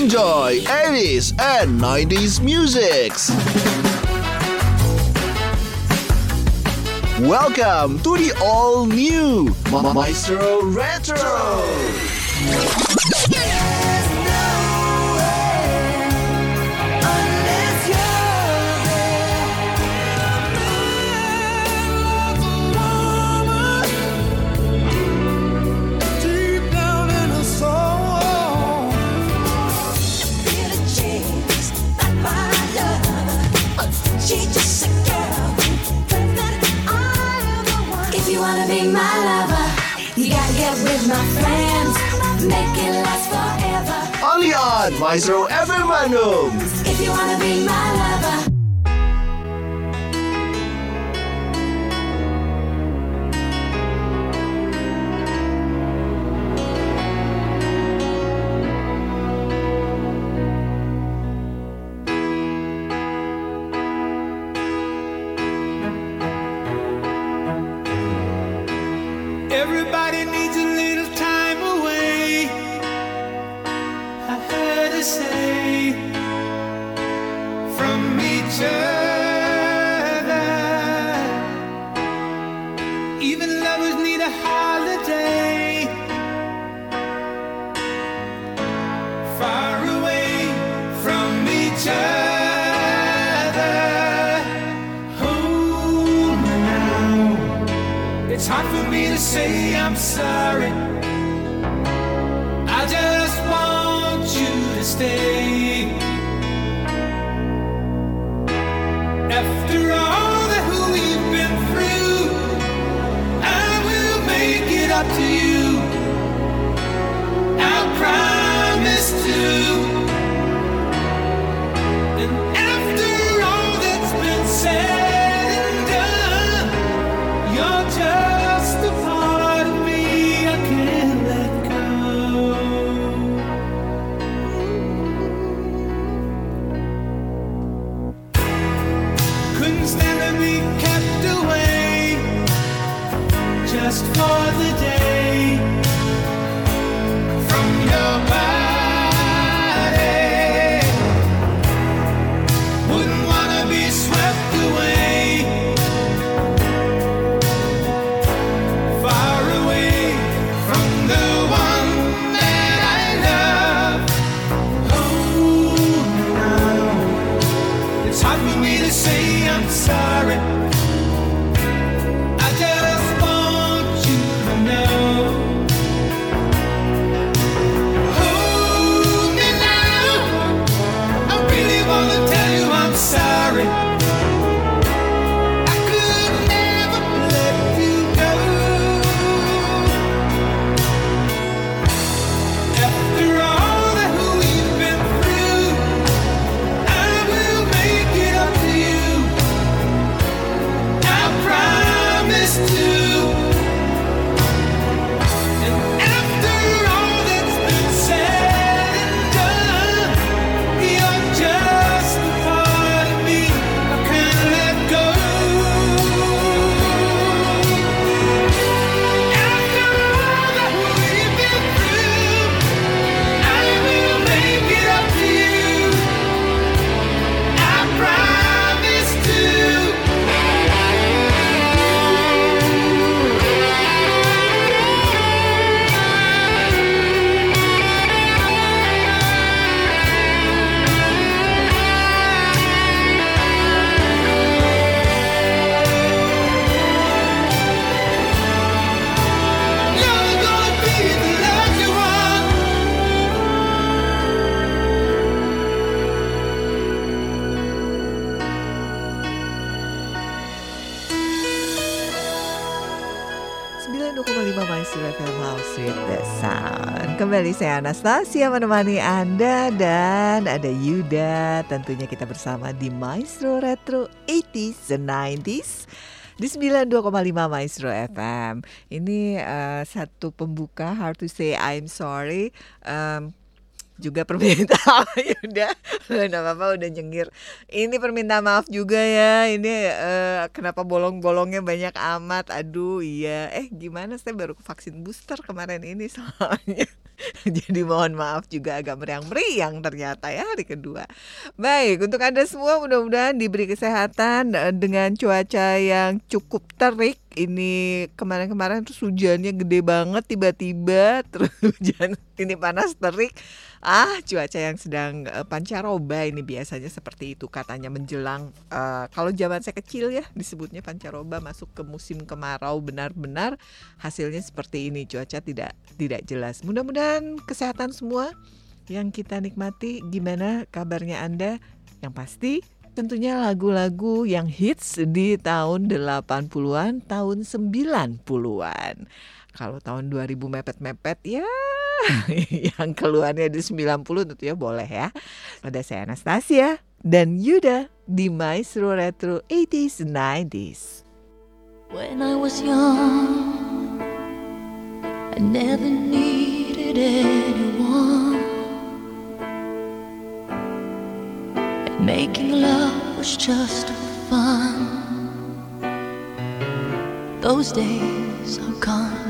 Enjoy 80s and 90s musics. Welcome to the all new Maestro Retro. wanna be my lover, you gotta get with my friends, make it last forever. Allian, Maestro Evermanum. If you wanna be my Studio Film House with the Sound. Kembali saya Anastasia menemani Anda dan ada Yuda. Tentunya kita bersama di Maestro Retro 80s and 90s di 92,5 Maestro FM. Ini uh, satu pembuka Hard to Say I'm Sorry um, juga permintaan oh, udah, nggak apa-apa udah jengir ini perminta maaf juga ya ini uh, kenapa bolong-bolongnya banyak amat? Aduh iya. Eh gimana saya baru vaksin booster kemarin ini soalnya. Jadi mohon maaf juga agak meriang-meriang ternyata ya hari kedua. Baik untuk anda semua mudah-mudahan diberi kesehatan eh, dengan cuaca yang cukup terik. Ini kemarin-kemarin terus hujannya gede banget tiba-tiba terus hujan ini panas terik. Ah, cuaca yang sedang eh, pancaroba ini biasanya seperti itu katanya menjelang eh, kalau zaman saya kecil ya disebutnya pancaroba masuk ke musim kemarau benar-benar hasilnya seperti ini cuaca tidak tidak jelas. Mudah-mudahan kesehatan semua yang kita nikmati gimana kabarnya Anda? Yang pasti tentunya lagu-lagu yang hits di tahun 80-an, tahun 90-an. Kalau tahun 2000 mepet-mepet ya yang keluarnya di 90 tentu ya boleh ya. Ada saya Anastasia dan Yuda di Maestro Retro 80s 90s. When I was young, I never needed anyone. And making love was just fun. Those days are gone.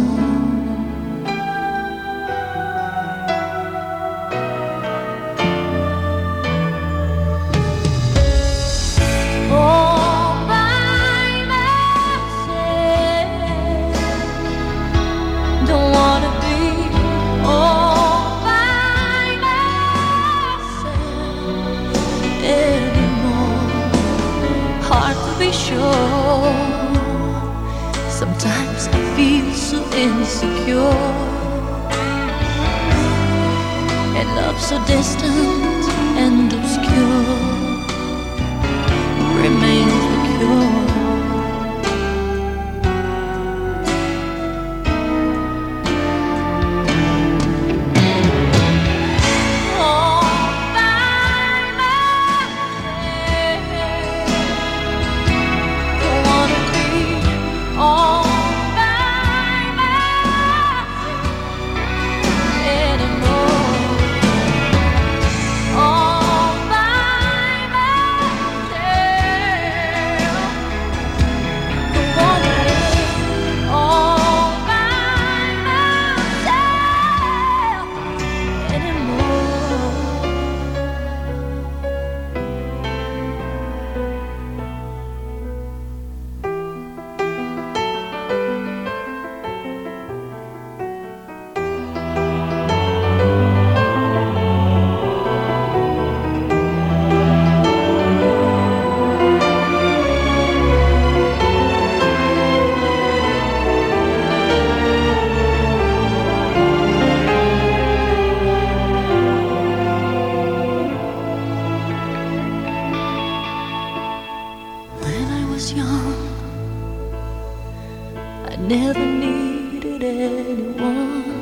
Insecure. And love so distant was young, I never needed anyone.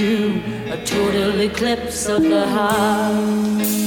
Do, a total eclipse of the heart.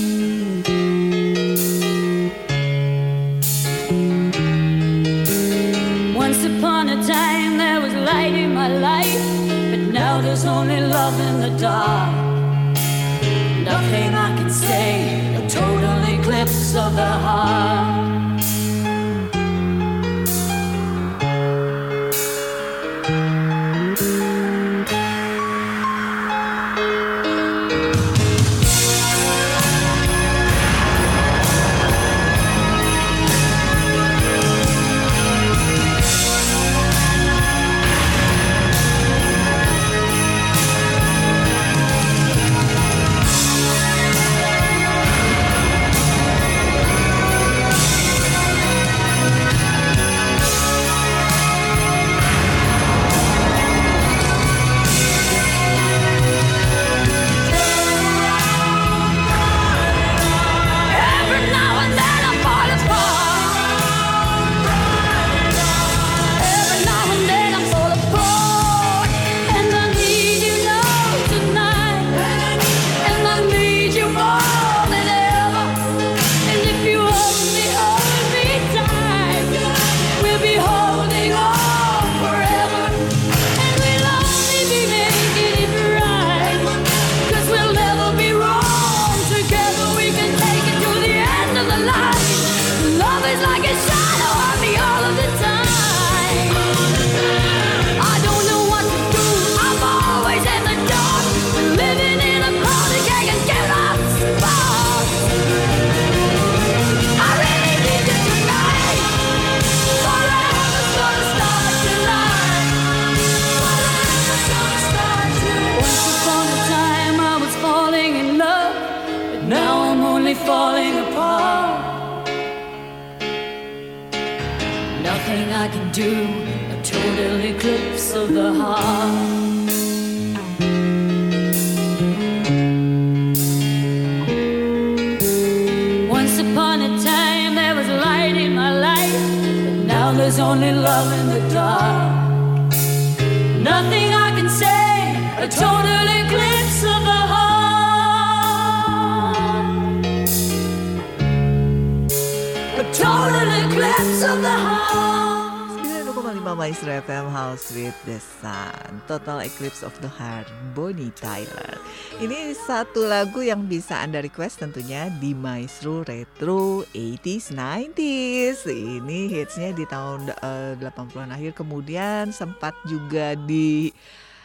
Total Eclipse of the Heart Bonnie Tyler. Ini satu lagu yang bisa Anda request tentunya di Maestro Retro 80s 90s Ini hitsnya di tahun eh, 80-an akhir. Kemudian sempat juga di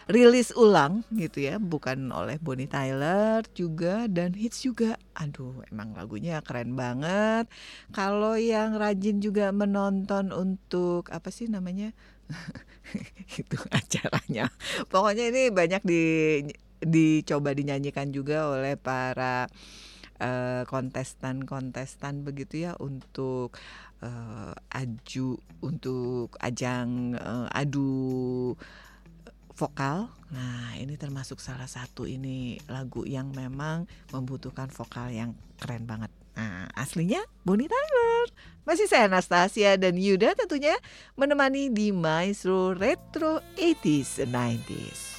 rilis ulang gitu ya bukan oleh Bonnie Tyler juga dan hits juga. Aduh emang lagunya keren banget. Kalau yang rajin juga menonton untuk apa sih namanya itu acaranya pokoknya ini banyak di dicoba dinyanyikan juga oleh para eh, kontestan-kontestan begitu ya untuk eh, aju untuk ajang eh, adu vokal. Nah, ini termasuk salah satu ini lagu yang memang membutuhkan vokal yang keren banget. Nah, aslinya Bonnie Tyler. Masih saya Anastasia dan Yuda tentunya menemani di Maestro Retro 80s 90s.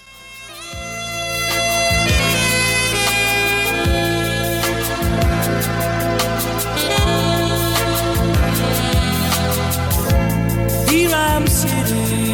Here I'm sitting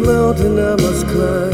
mountain I must climb.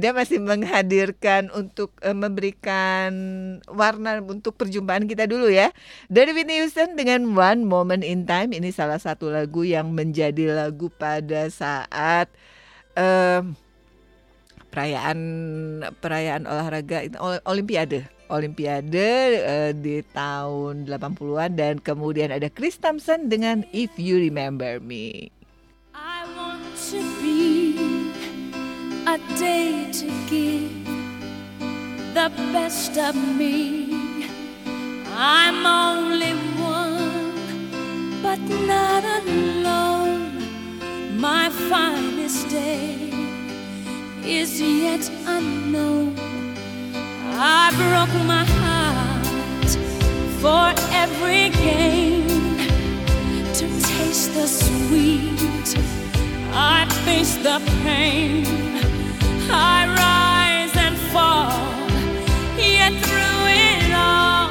Yuda masih menghadirkan untuk uh, memberikan warna untuk perjumpaan kita dulu ya. Dari Whitney Houston dengan One Moment in Time ini salah satu lagu yang menjadi lagu pada saat uh, perayaan perayaan olahraga olimpiade olimpiade uh, di tahun 80-an dan kemudian ada Chris Thompson dengan If You Remember Me. a day to give the best of me. I'm only one, but not alone. My finest day is yet unknown. I broke my heart for every gain to taste the sweet. I face the pain. I rise and fall, yet through it all,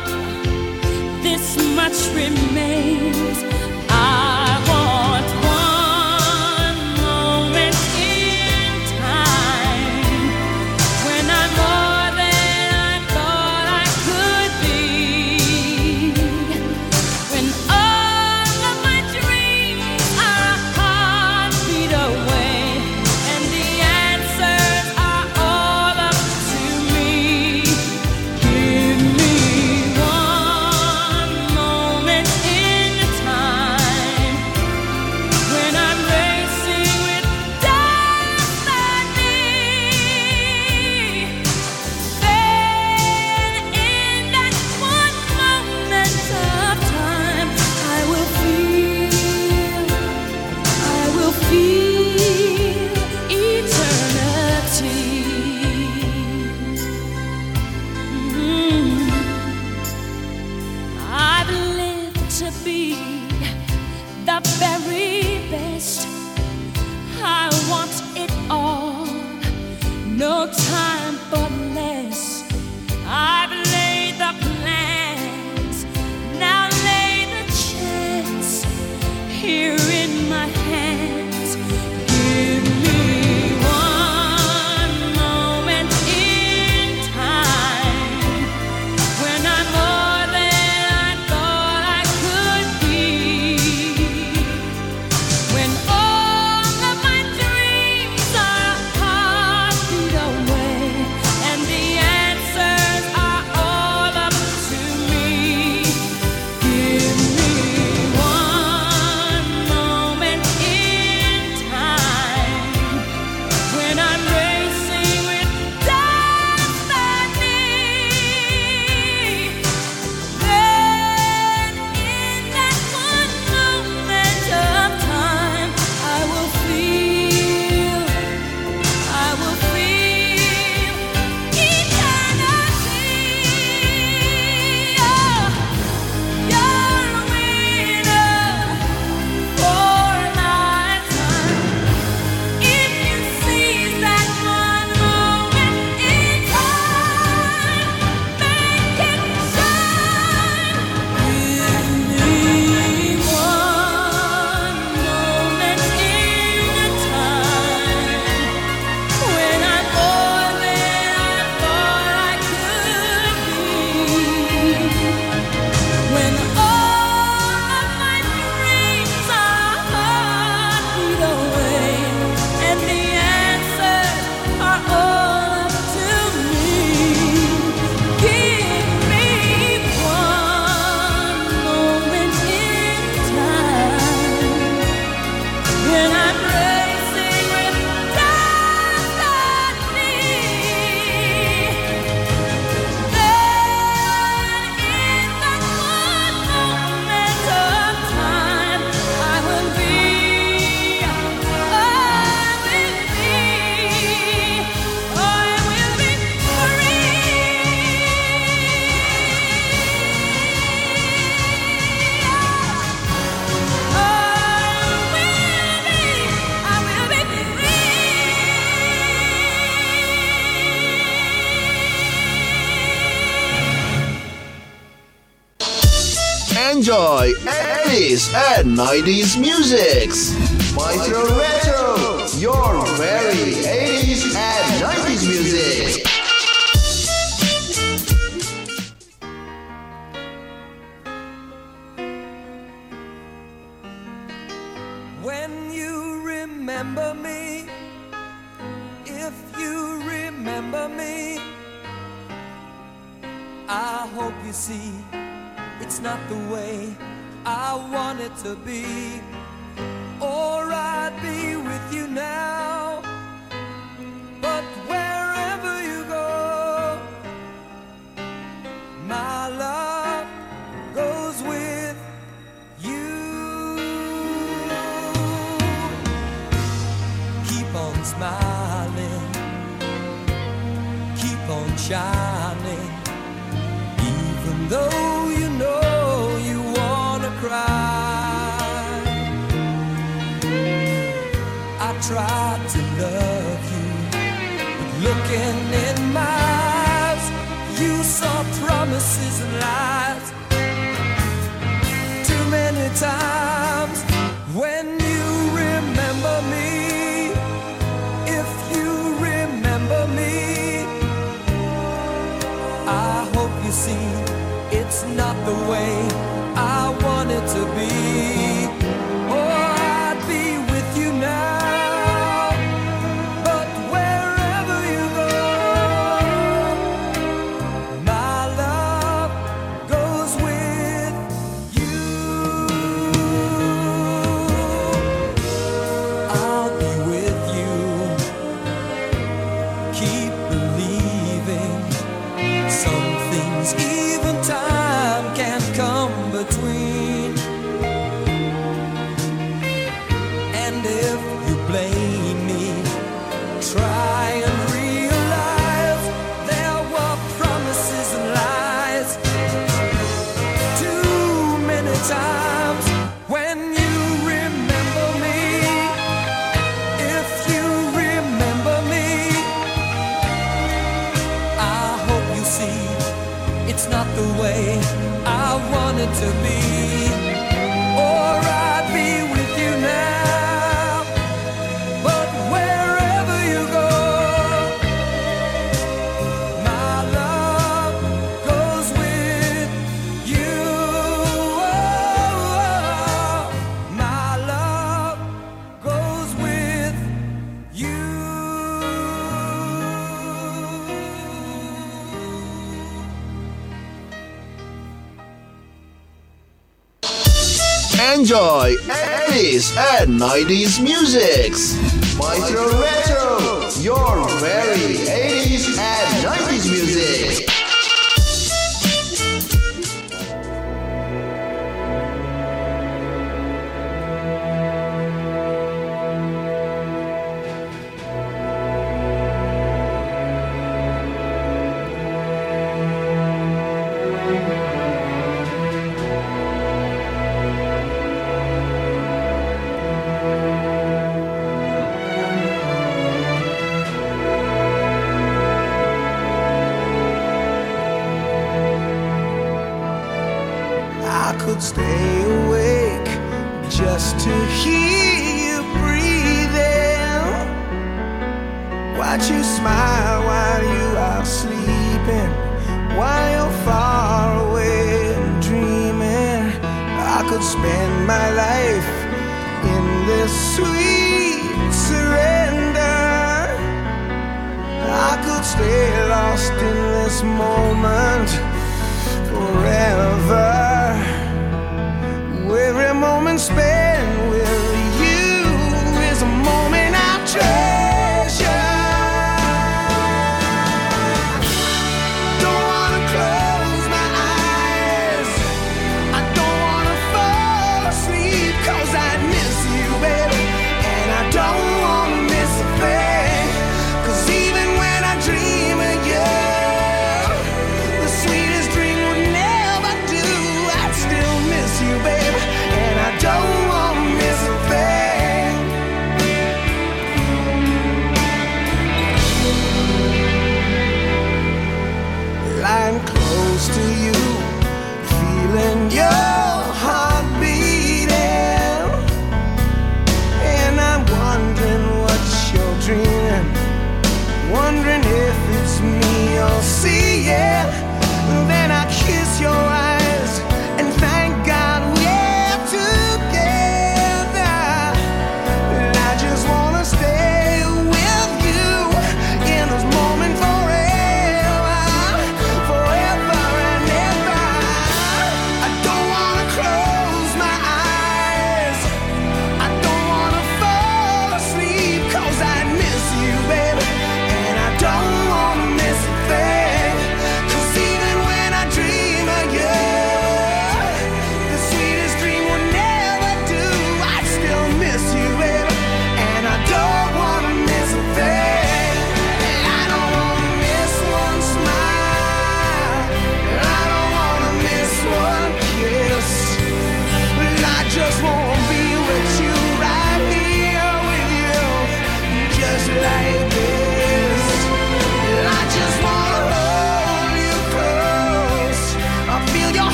this much remains. 80s and 90s musics. Micro Retro, your very 90s musics. Micro Retro, your just to hear you breathing. Watch you smile while you are sleeping, while you're far away and dreaming. I could spend my life in this sweet surrender. I could stay lost in this moment forever. Every moment spent.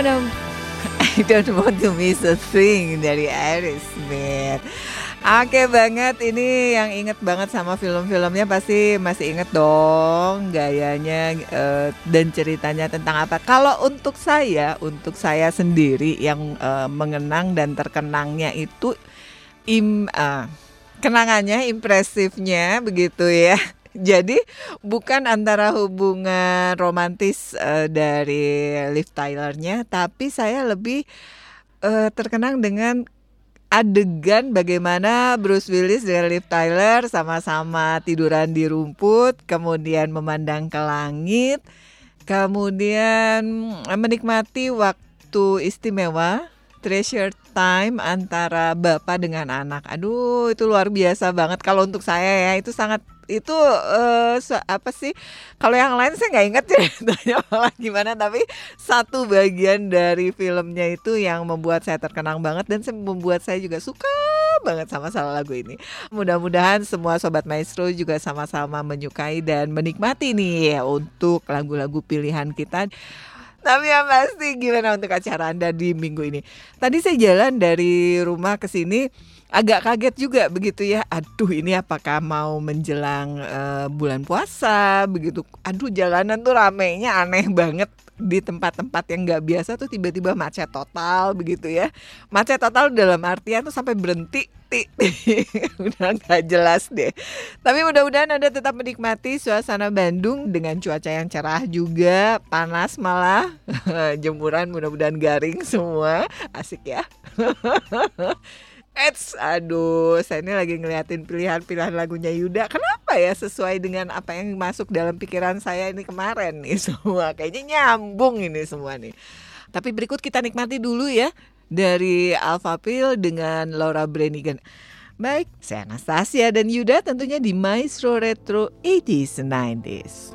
Wanna I don't want to miss a thing dari Aerosmith. Oke banget ini yang inget banget sama film-filmnya pasti masih inget dong gayanya eh, dan ceritanya tentang apa. Kalau untuk saya, untuk saya sendiri yang eh, mengenang dan terkenangnya itu im eh, kenangannya impresifnya begitu ya. Jadi bukan antara hubungan romantis eh, dari Liv Tyler-nya, tapi saya lebih eh, terkenang dengan adegan bagaimana Bruce Willis dengan Liv Tyler sama-sama tiduran di rumput, kemudian memandang ke langit, kemudian menikmati waktu istimewa treasure time antara bapak dengan anak. Aduh, itu luar biasa banget kalau untuk saya ya. Itu sangat itu se- apa sih? Kalau yang lain saya nggak ingat ceritanya malah gimana. Tapi satu bagian dari filmnya itu yang membuat saya terkenang banget dan membuat saya juga suka banget sama salah lagu ini. Mudah-mudahan semua sobat maestro juga sama-sama menyukai dan menikmati nih ya untuk lagu-lagu pilihan kita. Tapi yang pasti gimana untuk acara Anda di minggu ini? Tadi saya jalan dari rumah ke sini agak kaget juga begitu ya. Aduh ini apakah mau menjelang eh, bulan puasa begitu. Aduh jalanan tuh ramenya aneh banget di tempat-tempat yang nggak biasa tuh tiba-tiba macet total begitu ya. Macet total dalam artian tuh sampai berhenti ti- ti. udah nggak jelas deh. Tapi mudah-mudahan Anda tetap menikmati suasana Bandung dengan cuaca yang cerah juga, panas malah. Jemuran mudah-mudahan garing semua. Asik ya. Eits, aduh, saya ini lagi ngeliatin pilihan-pilihan lagunya Yuda. Kenapa ya sesuai dengan apa yang masuk dalam pikiran saya ini kemarin nih semua. Kayaknya nyambung ini semua nih. Tapi berikut kita nikmati dulu ya dari Alpha Pill dengan Laura Branigan. Baik, saya Anastasia dan Yuda tentunya di Maestro Retro 80s and 90s.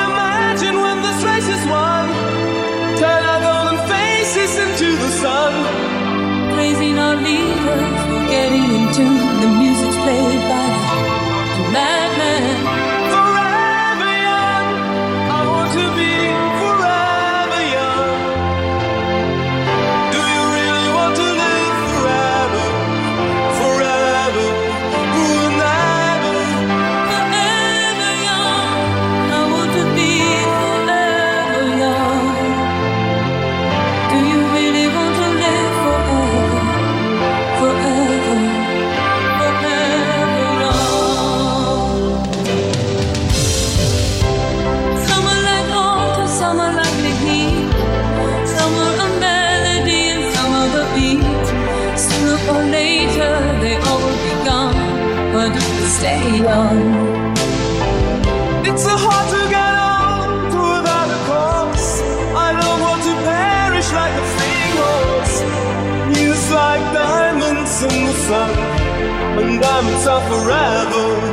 kissing to the sun. raising our leader for getting in tune. The music's played by a madman. Young. It's so hard to get on without a cause. I don't want to perish like a fleeing horse. Youth like diamonds in the sun, and diamonds are forever.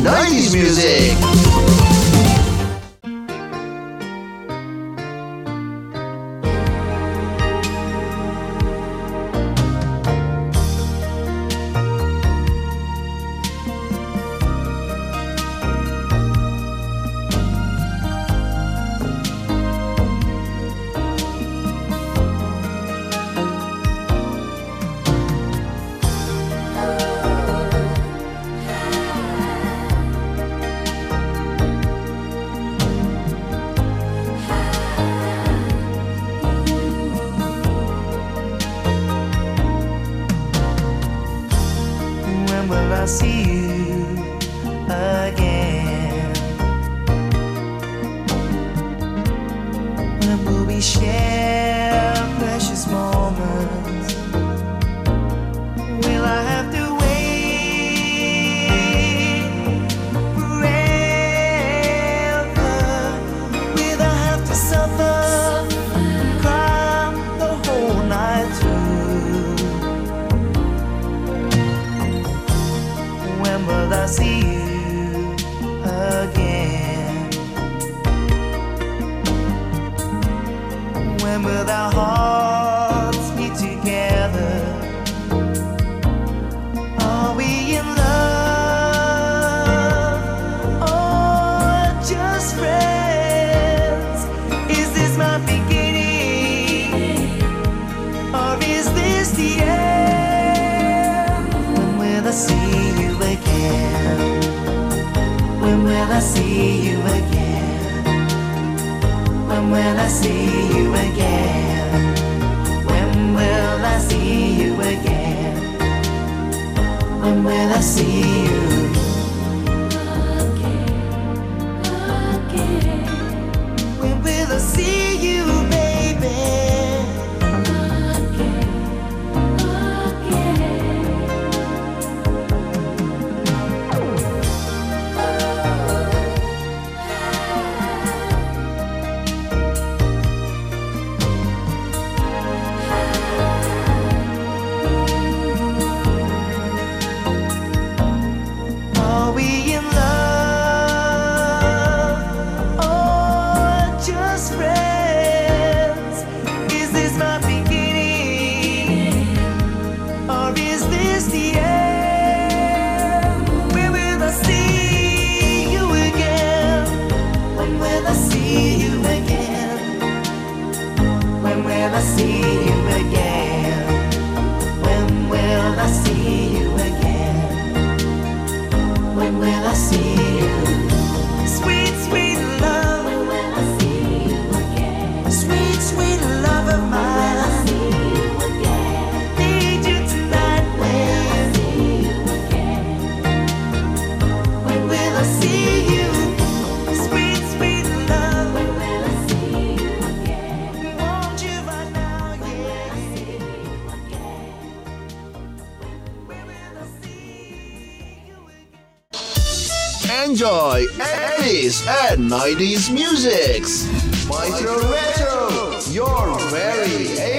night. enjoy 80s and 90s musics. Micro Retro, your very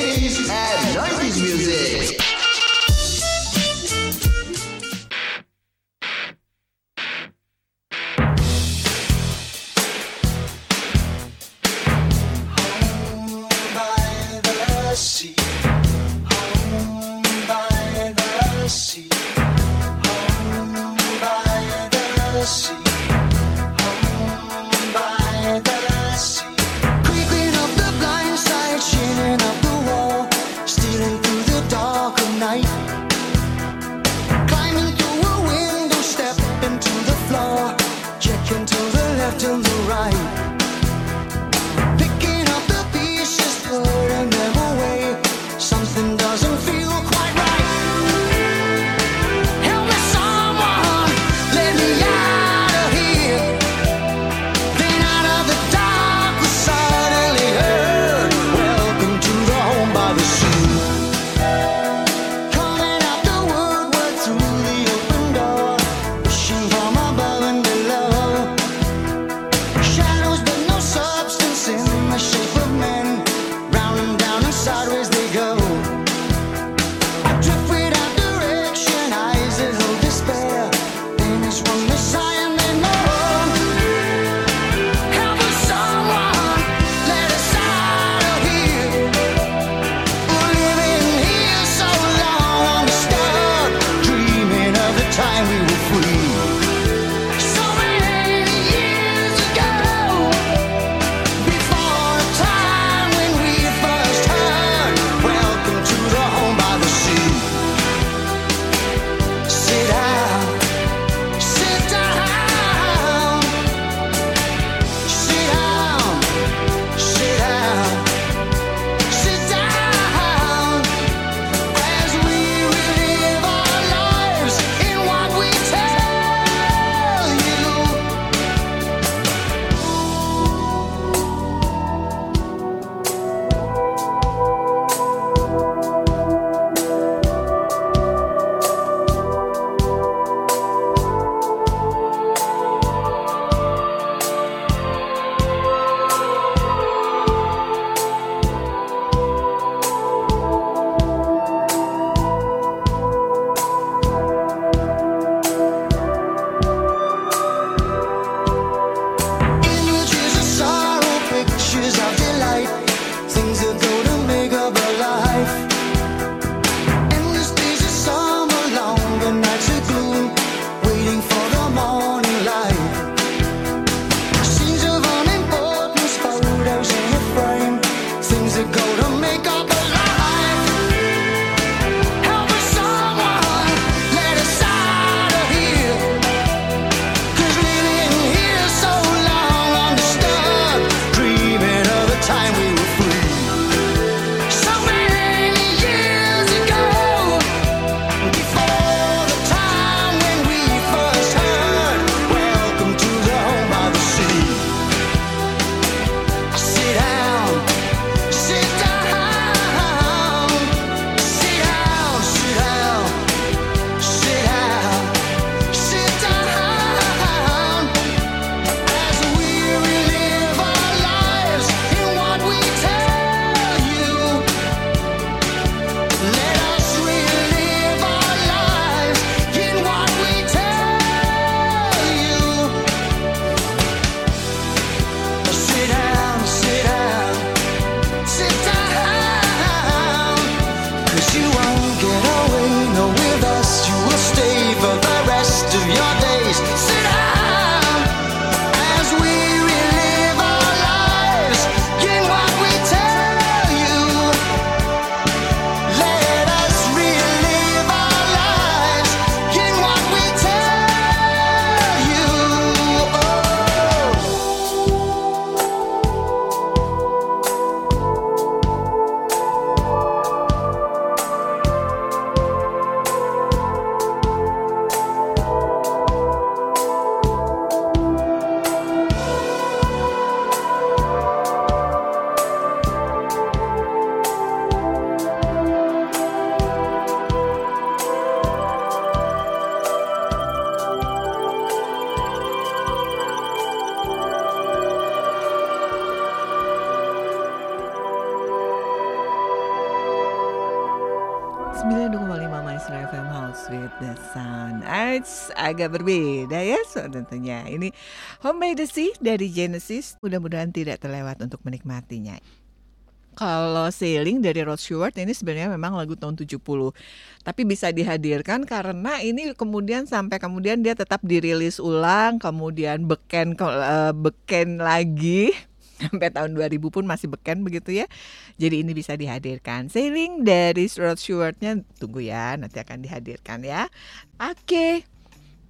berbeda ya so, tentunya Ini Home by the Sea dari Genesis Mudah-mudahan tidak terlewat untuk menikmatinya kalau Sailing dari Rod Stewart ini sebenarnya memang lagu tahun 70 Tapi bisa dihadirkan karena ini kemudian sampai kemudian dia tetap dirilis ulang Kemudian beken, eh, beken lagi sampai tahun 2000 pun masih beken begitu ya. Jadi ini bisa dihadirkan. Sailing dari Rod Stewart-nya tunggu ya, nanti akan dihadirkan ya. Oke.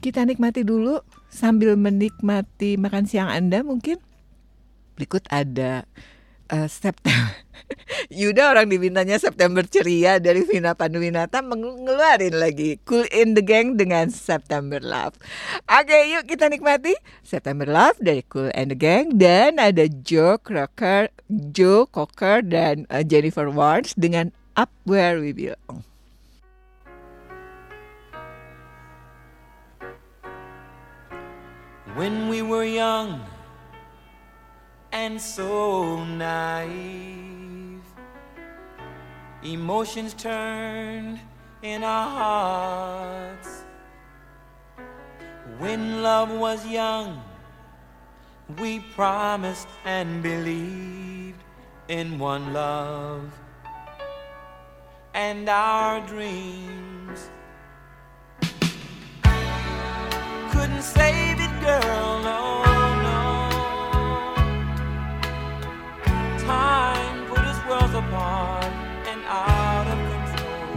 Kita nikmati dulu sambil menikmati makan siang Anda mungkin. Berikut ada eh, September. Yuda orang dibintanya September ceria dari Vina Panduwinata mengeluarin lagi Cool in the Gang dengan September Love. Oke, yuk kita nikmati September Love dari Cool and the Gang dan ada Joe Cocker, Joe Cocker dan uh, Jennifer Warnes dengan Up Where We Belong. When we were young and so naive, emotions turned in our hearts. When love was young, we promised and believed in one love and our dreams couldn't save it, girl. No, no. Time put us worlds apart and out of control.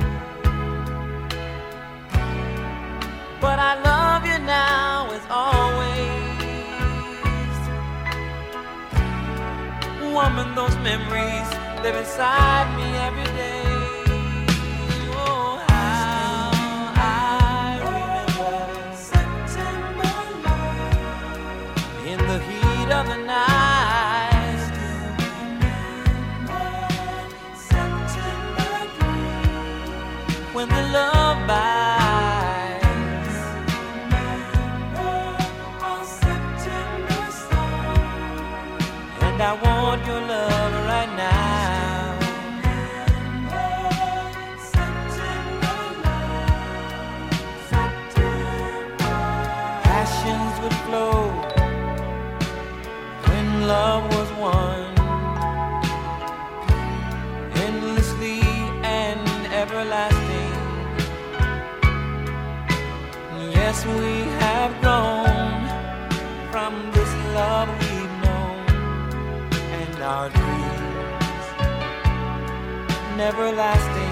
But I love you now as always. Woman, those memories live inside me every day. When the love bites. On September and I want our dreams never lasting.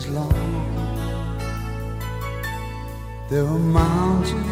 as long. There were mountains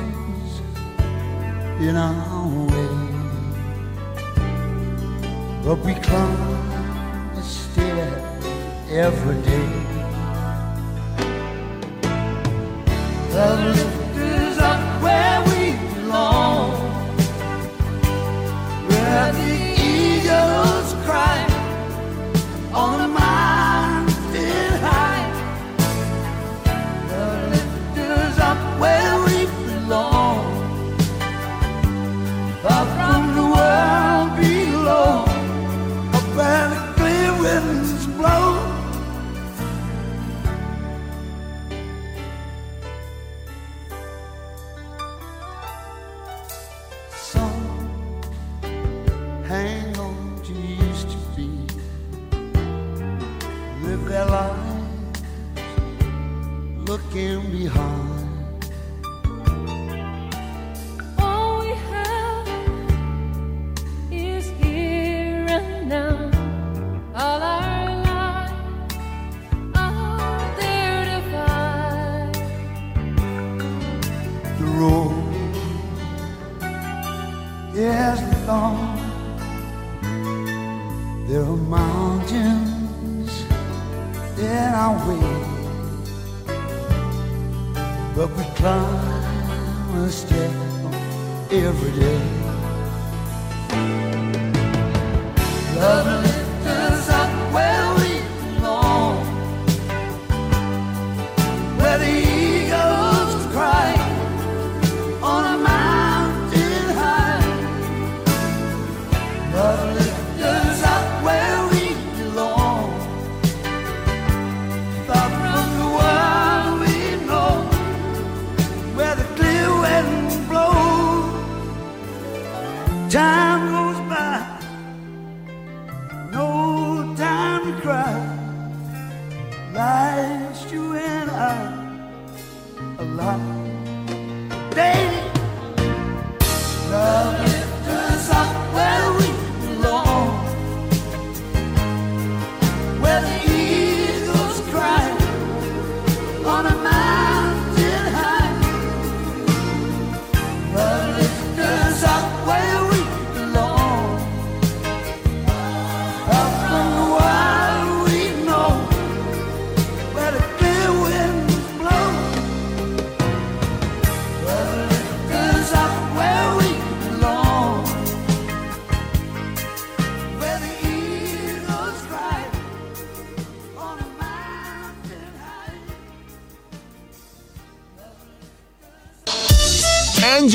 road is long. There are mountains in our way, but we climb a step every day. Lovely.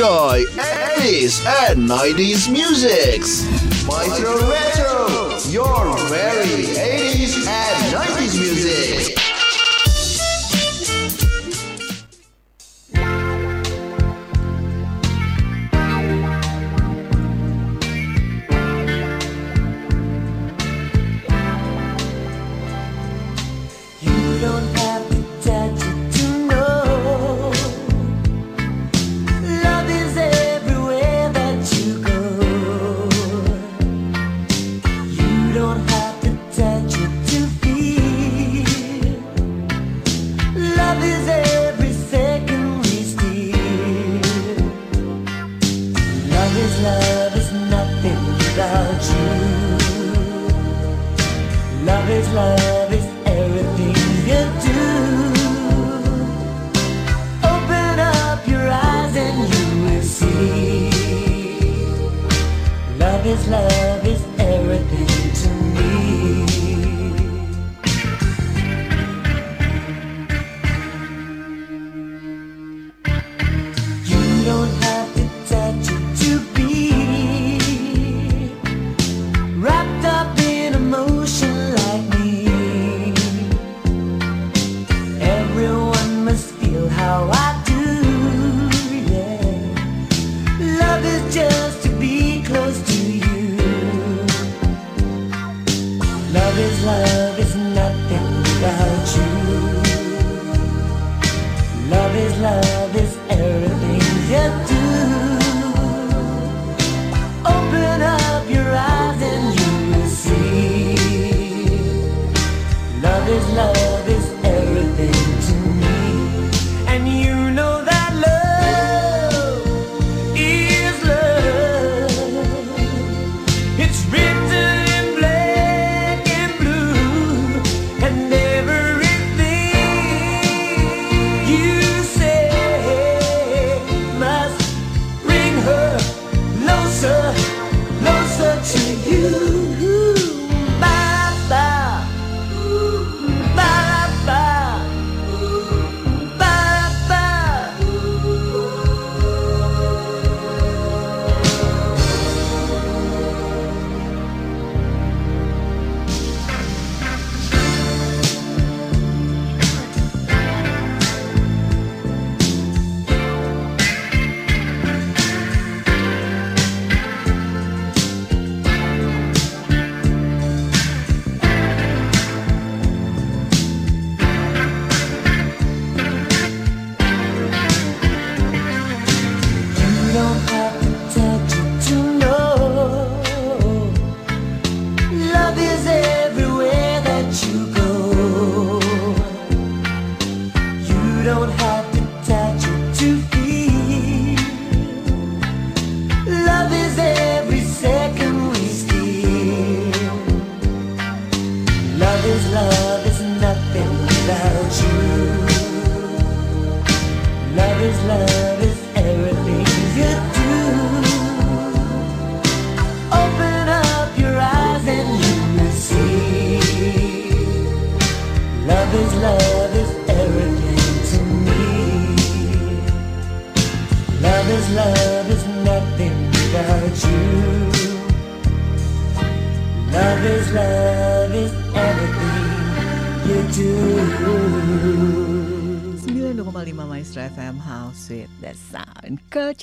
enjoy 80s and 90s musics. Micro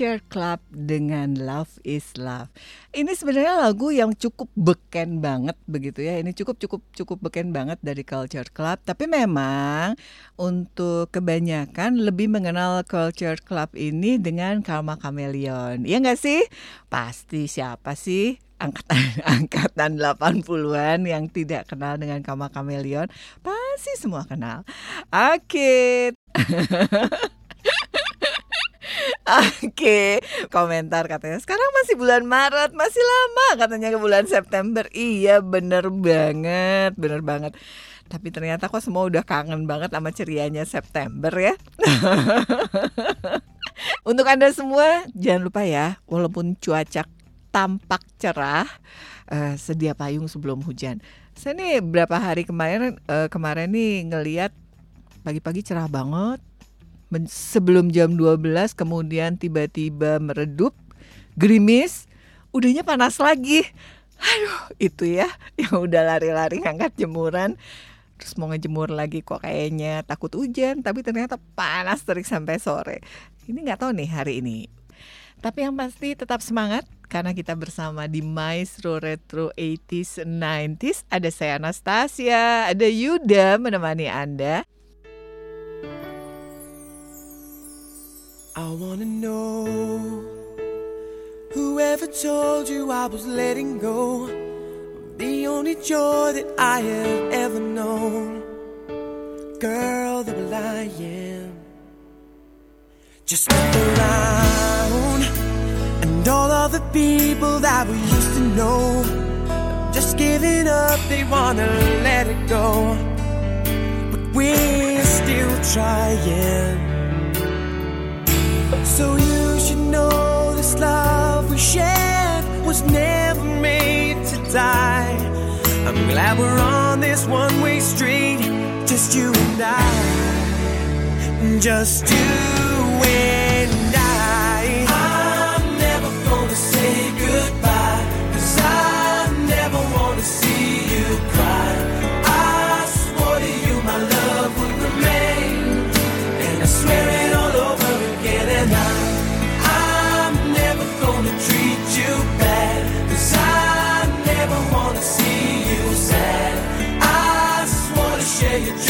Culture Club dengan Love is Love. Ini sebenarnya lagu yang cukup beken banget begitu ya. Ini cukup cukup cukup beken banget dari Culture Club. Tapi memang untuk kebanyakan lebih mengenal Culture Club ini dengan Karma Chameleon. Iya nggak sih? Pasti siapa sih angkatan angkatan 80-an yang tidak kenal dengan Kama Kameleon pasti semua kenal. Oke. Oke, komentar katanya sekarang masih bulan Maret, masih lama katanya ke bulan September. Iya, bener banget, bener banget. Tapi ternyata kok semua udah kangen banget sama cerianya September ya. Untuk Anda semua, jangan lupa ya, walaupun cuaca tampak cerah, eh, sedia payung sebelum hujan. Saya nih berapa hari kemarin eh, kemarin nih ngeliat pagi-pagi cerah banget. Sebelum jam 12 kemudian tiba-tiba meredup, gerimis, udahnya panas lagi. Aduh, itu ya yang udah lari-lari ngangkat jemuran. Terus mau ngejemur lagi kok kayaknya takut hujan, tapi ternyata panas terik sampai sore. Ini nggak tahu nih hari ini. Tapi yang pasti tetap semangat karena kita bersama di Maestro Retro 80s 90s. Ada saya Anastasia, ada Yuda menemani Anda. I wanna know whoever told you I was letting go the only joy that I have ever known. Girl, the will I. Just look around and all of the people that we used to know just giving up, they wanna let it go. But we're still trying. So you should know this love we shared was never made to die. I'm glad we're on this one way street, just you and I. Just you and I.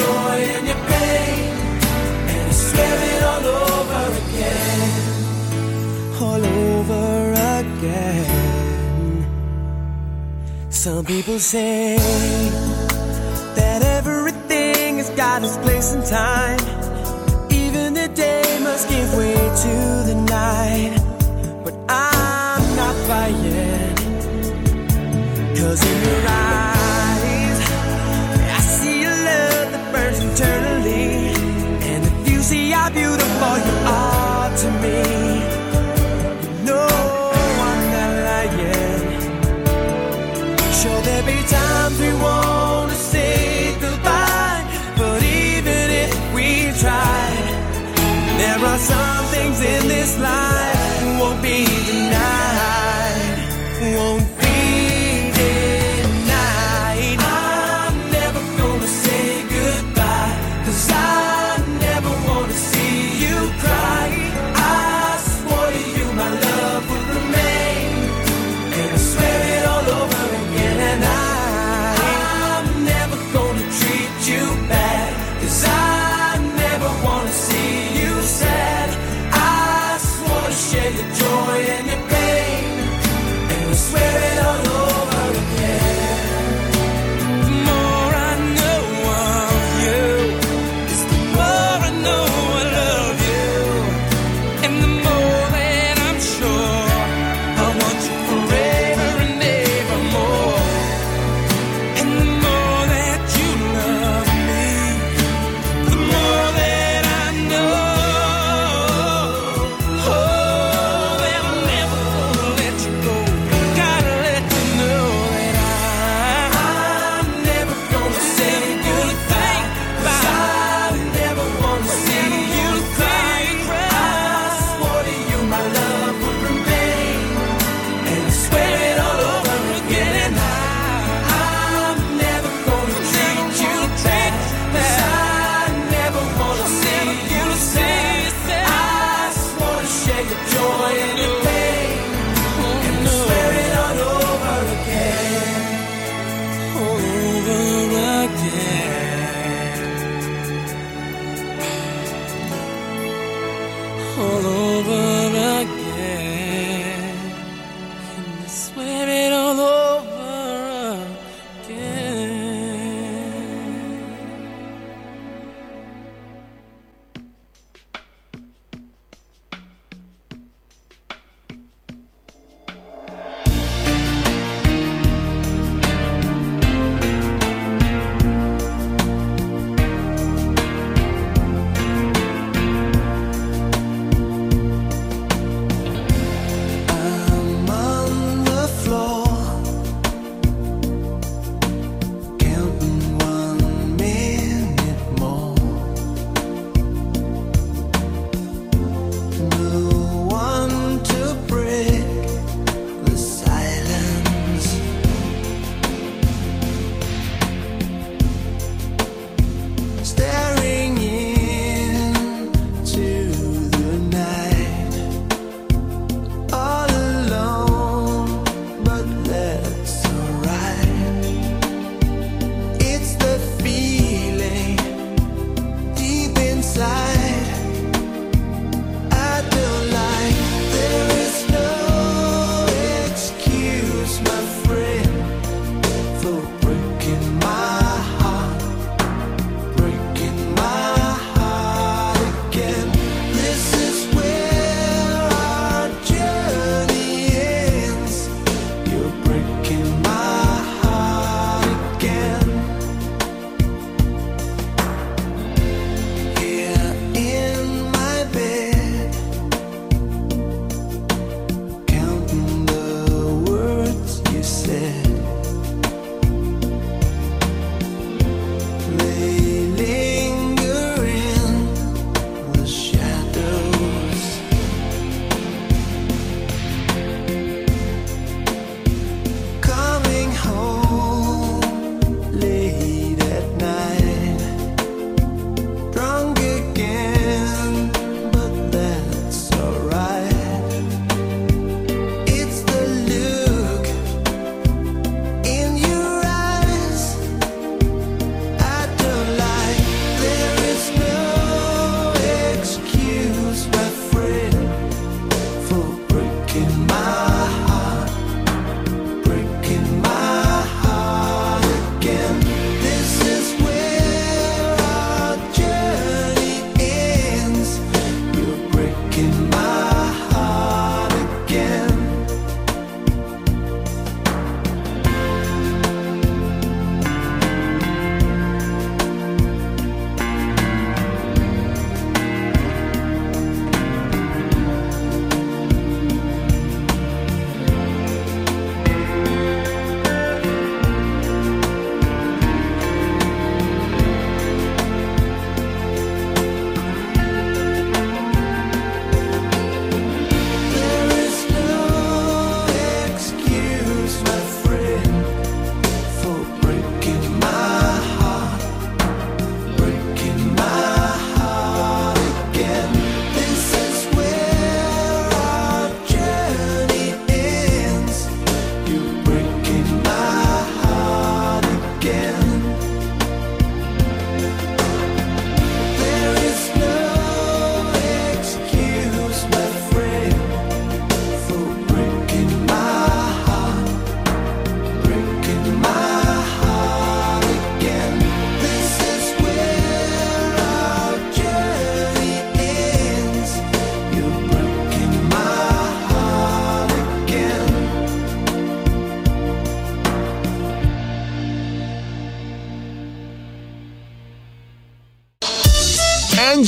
joy and your pain, and I swear it all over again, all over again. Some people say that everything has got its place and time. Even the day must give way to the night. But I'm not buying. Cause in your eyes, beautiful you are to me, you know I'm not lying. Sure, there'll be times we wanna say goodbye, but even if we tried, there are some things in this life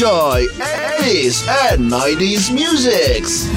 enjoy 80s and 90s musics.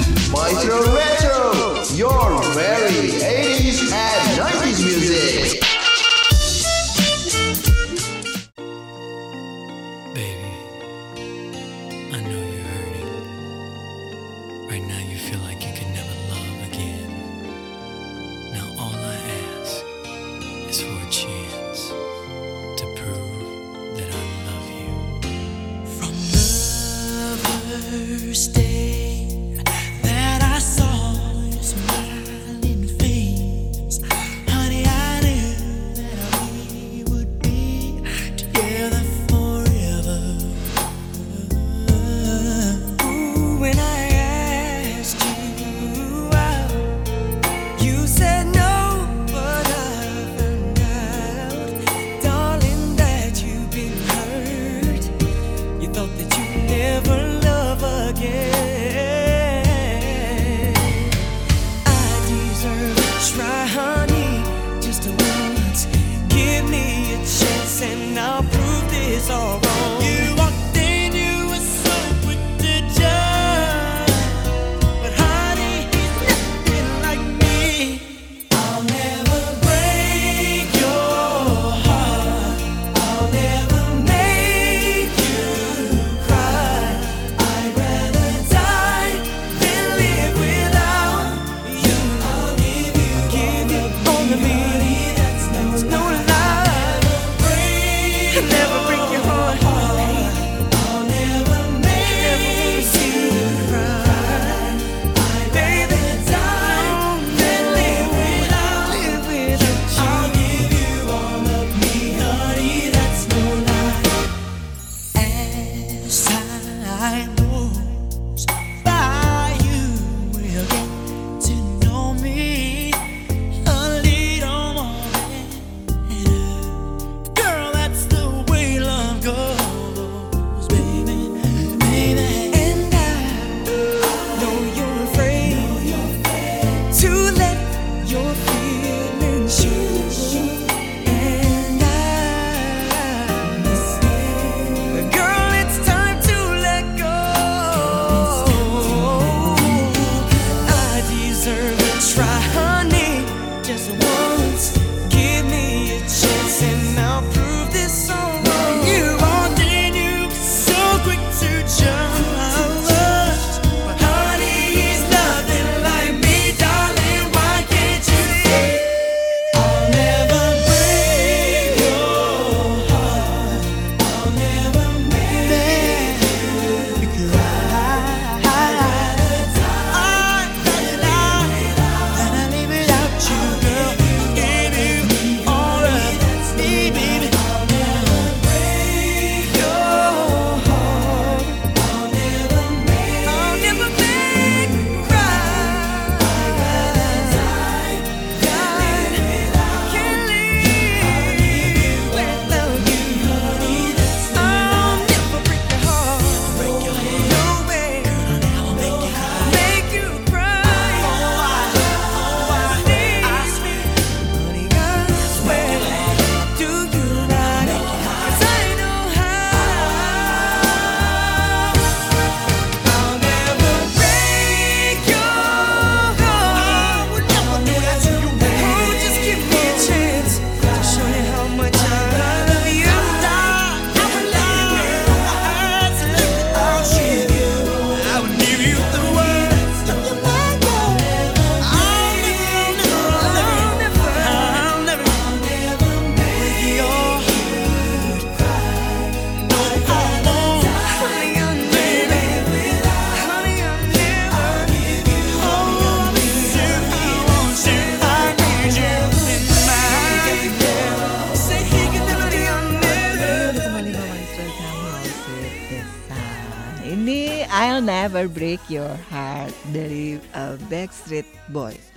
Break Your Heart dari uh, Backstreet Boys.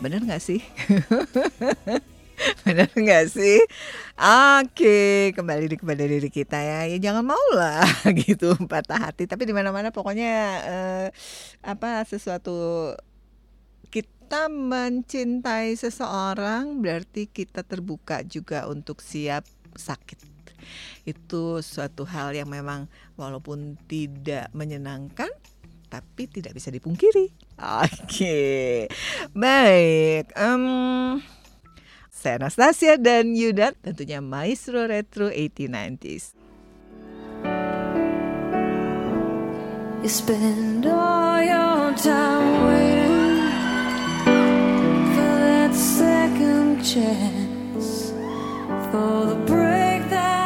Bener nggak sih? Bener nggak sih? Oke, kembali di kepada diri kita ya. Ya jangan mau lah gitu patah hati. Tapi di mana-mana pokoknya uh, apa sesuatu kita mencintai seseorang berarti kita terbuka juga untuk siap sakit. Itu suatu hal yang memang walaupun tidak menyenangkan tapi tidak bisa dipungkiri. Oke, okay. baik. Um, saya Anastasia dan Yudat tentunya Maestro Retro 1890s. You spend all your time waiting for that second chance for the break that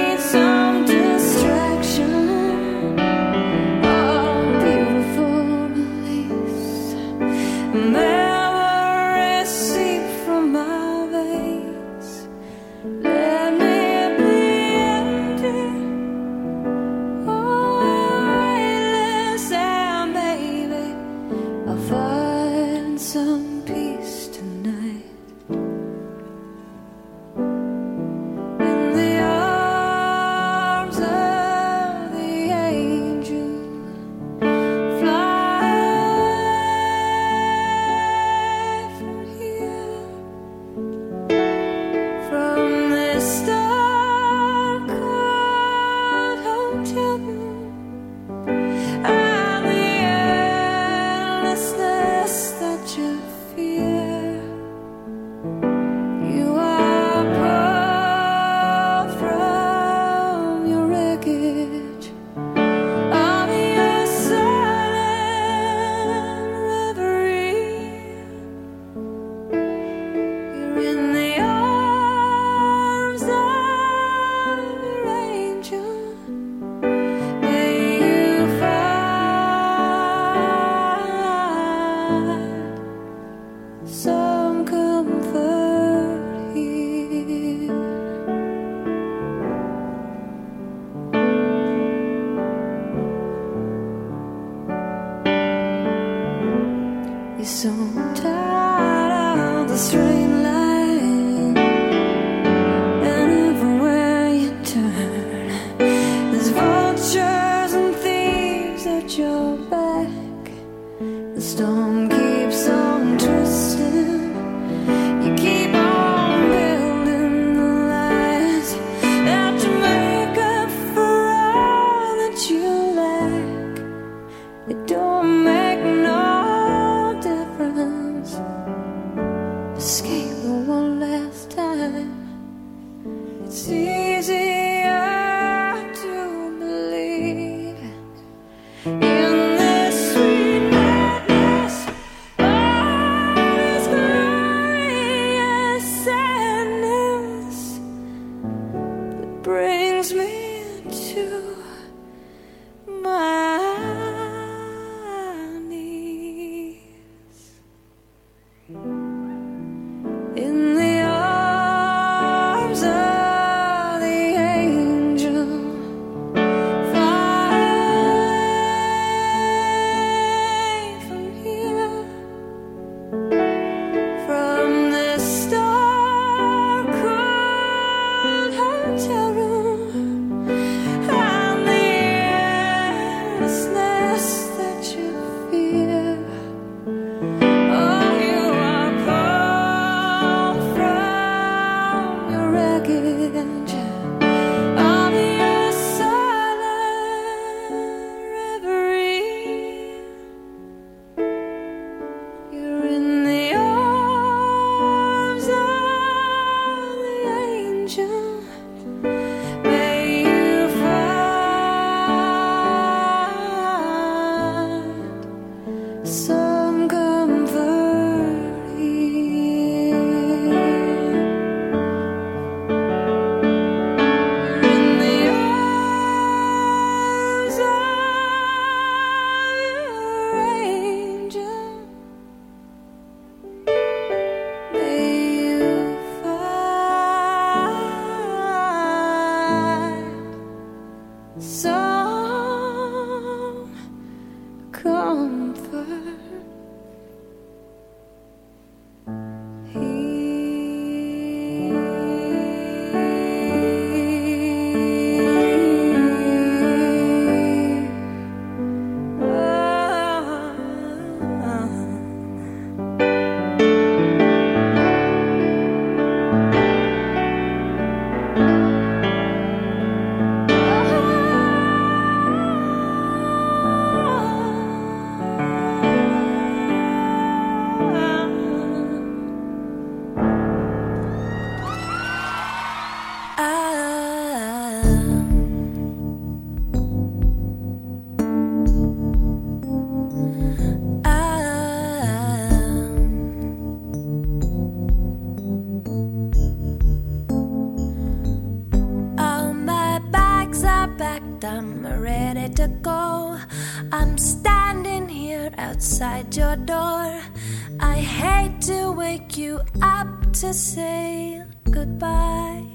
to say goodbye.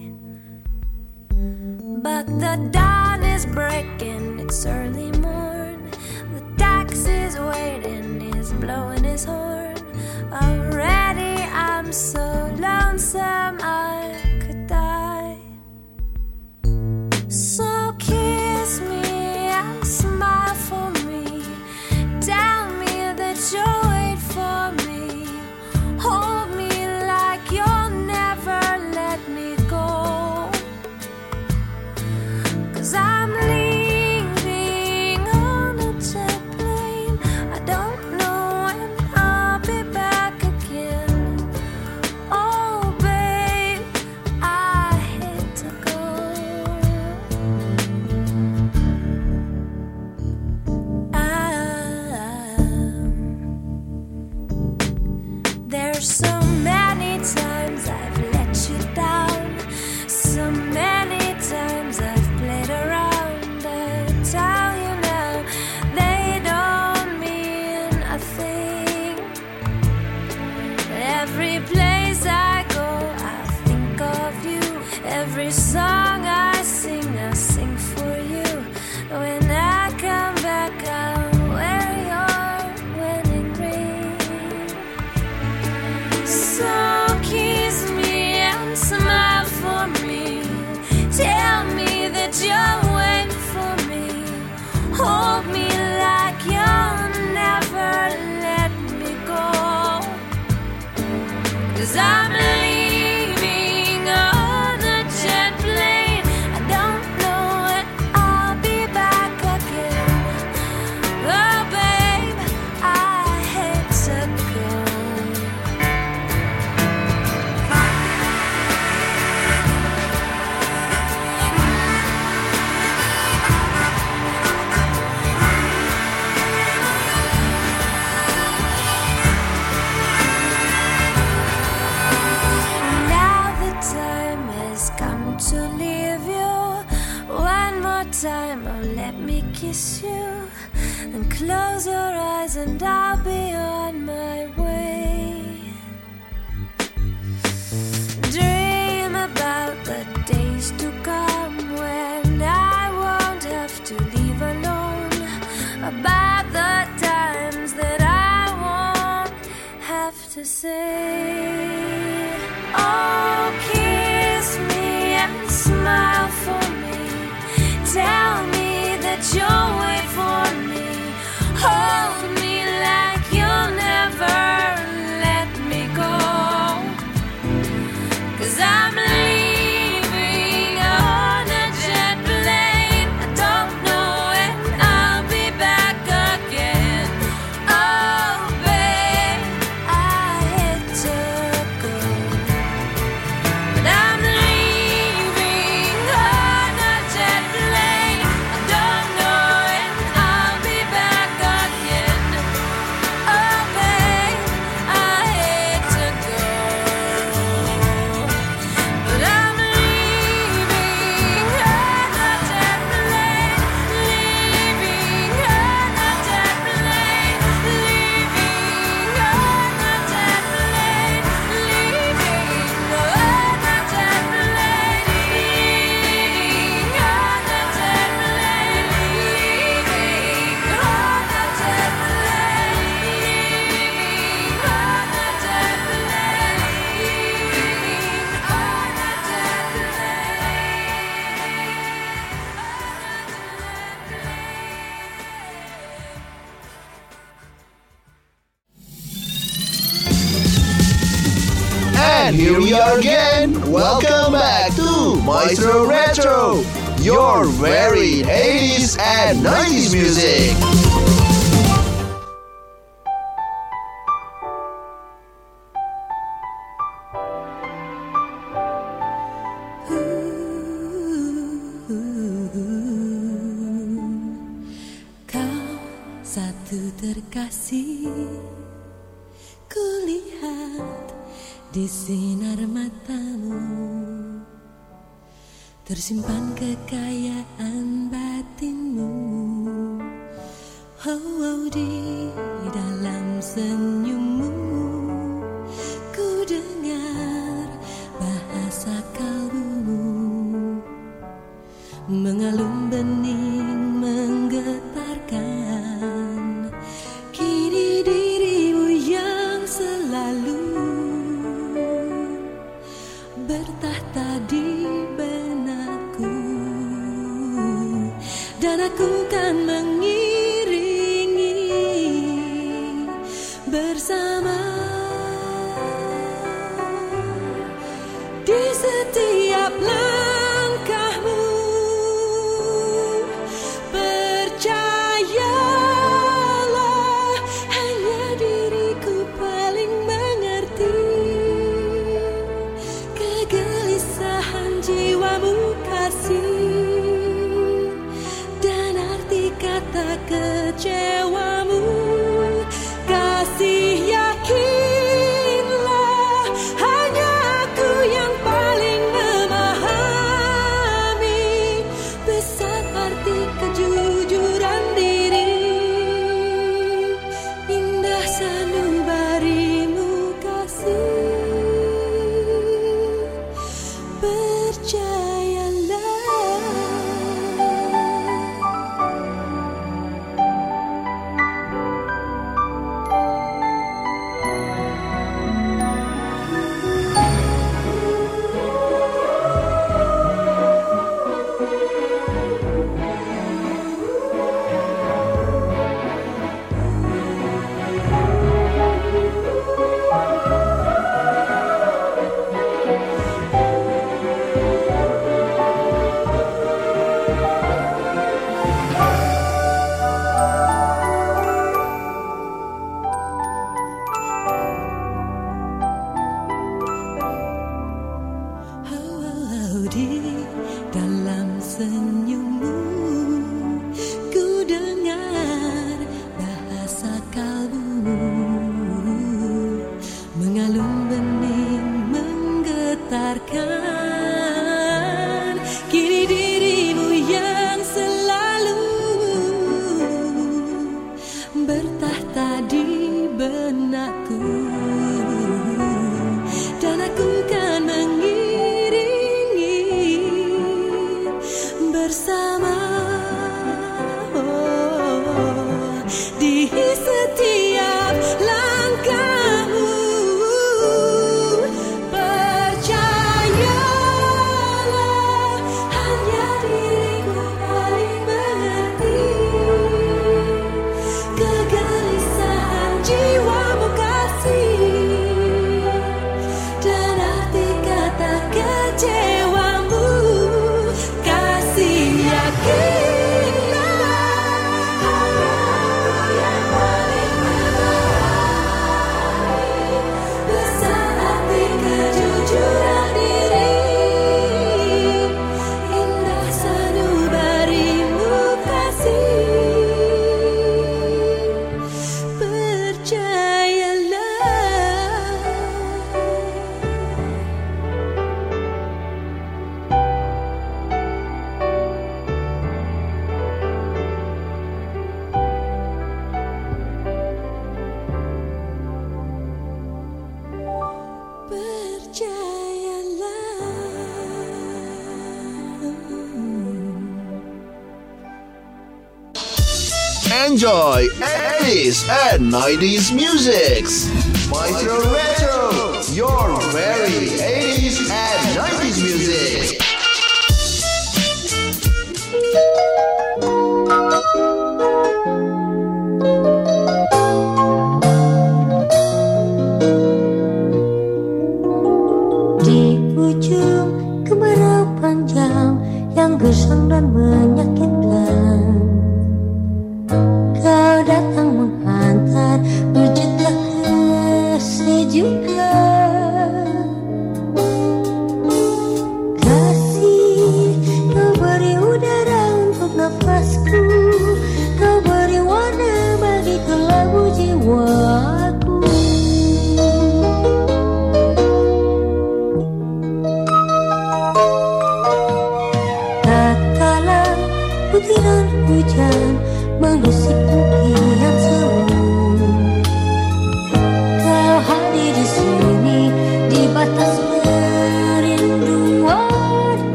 But the dawn is breaking, it's early morn. The taxi's waiting, he's blowing his horn. Already I'm so lonesome. I more very 80s and 90s music. Simpan kekayaan 90s musics. Maestro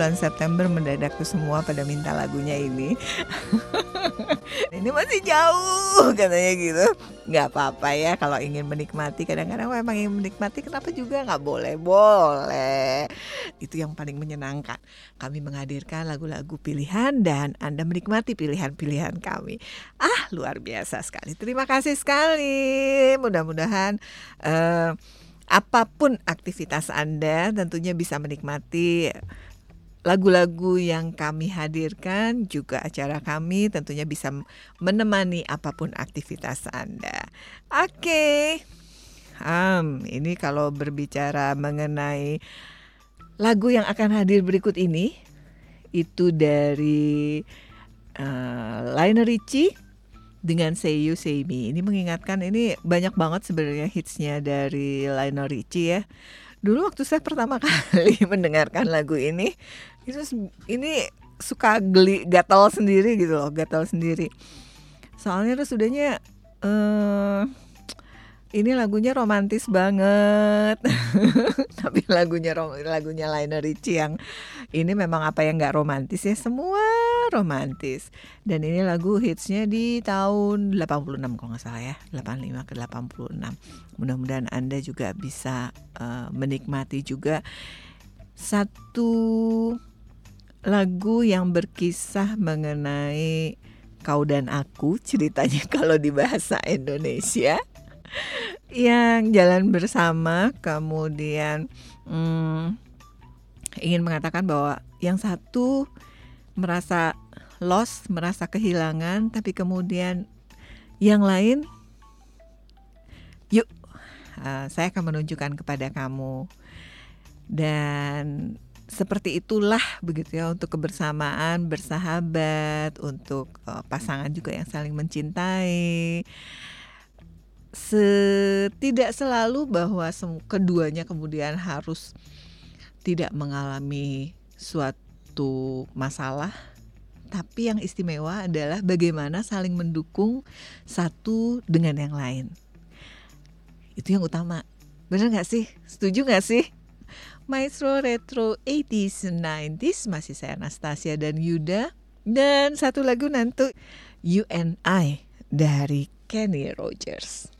bulan September mendadak tuh semua pada minta lagunya ini. ini masih jauh katanya gitu. Nggak apa-apa ya kalau ingin menikmati. Kadang-kadang memang ingin menikmati, kenapa juga nggak boleh? Boleh. Itu yang paling menyenangkan. Kami menghadirkan lagu-lagu pilihan dan Anda menikmati pilihan-pilihan kami. Ah, luar biasa sekali. Terima kasih sekali. Mudah-mudahan eh, apa pun aktivitas Anda tentunya bisa menikmati lagu-lagu yang kami hadirkan juga acara kami tentunya bisa menemani apa pun aktivitas Anda. Oke. Hmm, ini kalau berbicara mengenai lagu yang akan hadir berikut ini itu dari uh, Lionel Richie dengan Say You Say Me. Ini mengingatkan ini banyak banget sebenarnya hitsnya dari Lionel Richie ya. Dulu waktu saya pertama kali mendengarkan lagu ini, itu ini suka geli gatal sendiri gitu loh, gatal sendiri. Soalnya terus sudahnya eh ini lagunya romantis banget. Tapi lagunya lagunya Lionel Richie yang ini memang apa yang nggak romantis ya semua romantis. Dan ini lagu hitsnya di tahun 86 kalau nggak salah ya, 85 ke 86. Mudah-mudahan Anda juga bisa eh, menikmati juga satu lagu yang berkisah mengenai kau dan aku ceritanya kalau di bahasa Indonesia yang jalan bersama kemudian hmm, ingin mengatakan bahwa yang satu merasa lost merasa kehilangan tapi kemudian yang lain yuk eh, saya akan menunjukkan kepada kamu. Dan seperti itulah begitu ya untuk kebersamaan bersahabat untuk eh, pasangan juga yang saling mencintai tidak selalu bahwa keduanya kemudian harus tidak mengalami suatu masalah. Tapi yang istimewa adalah bagaimana saling mendukung satu dengan yang lain. Itu yang utama. Bener nggak sih? Setuju nggak sih? Maestro Retro 80s 90s masih saya Anastasia dan Yuda. Dan satu lagu nanti You and I dari Kenny Rogers.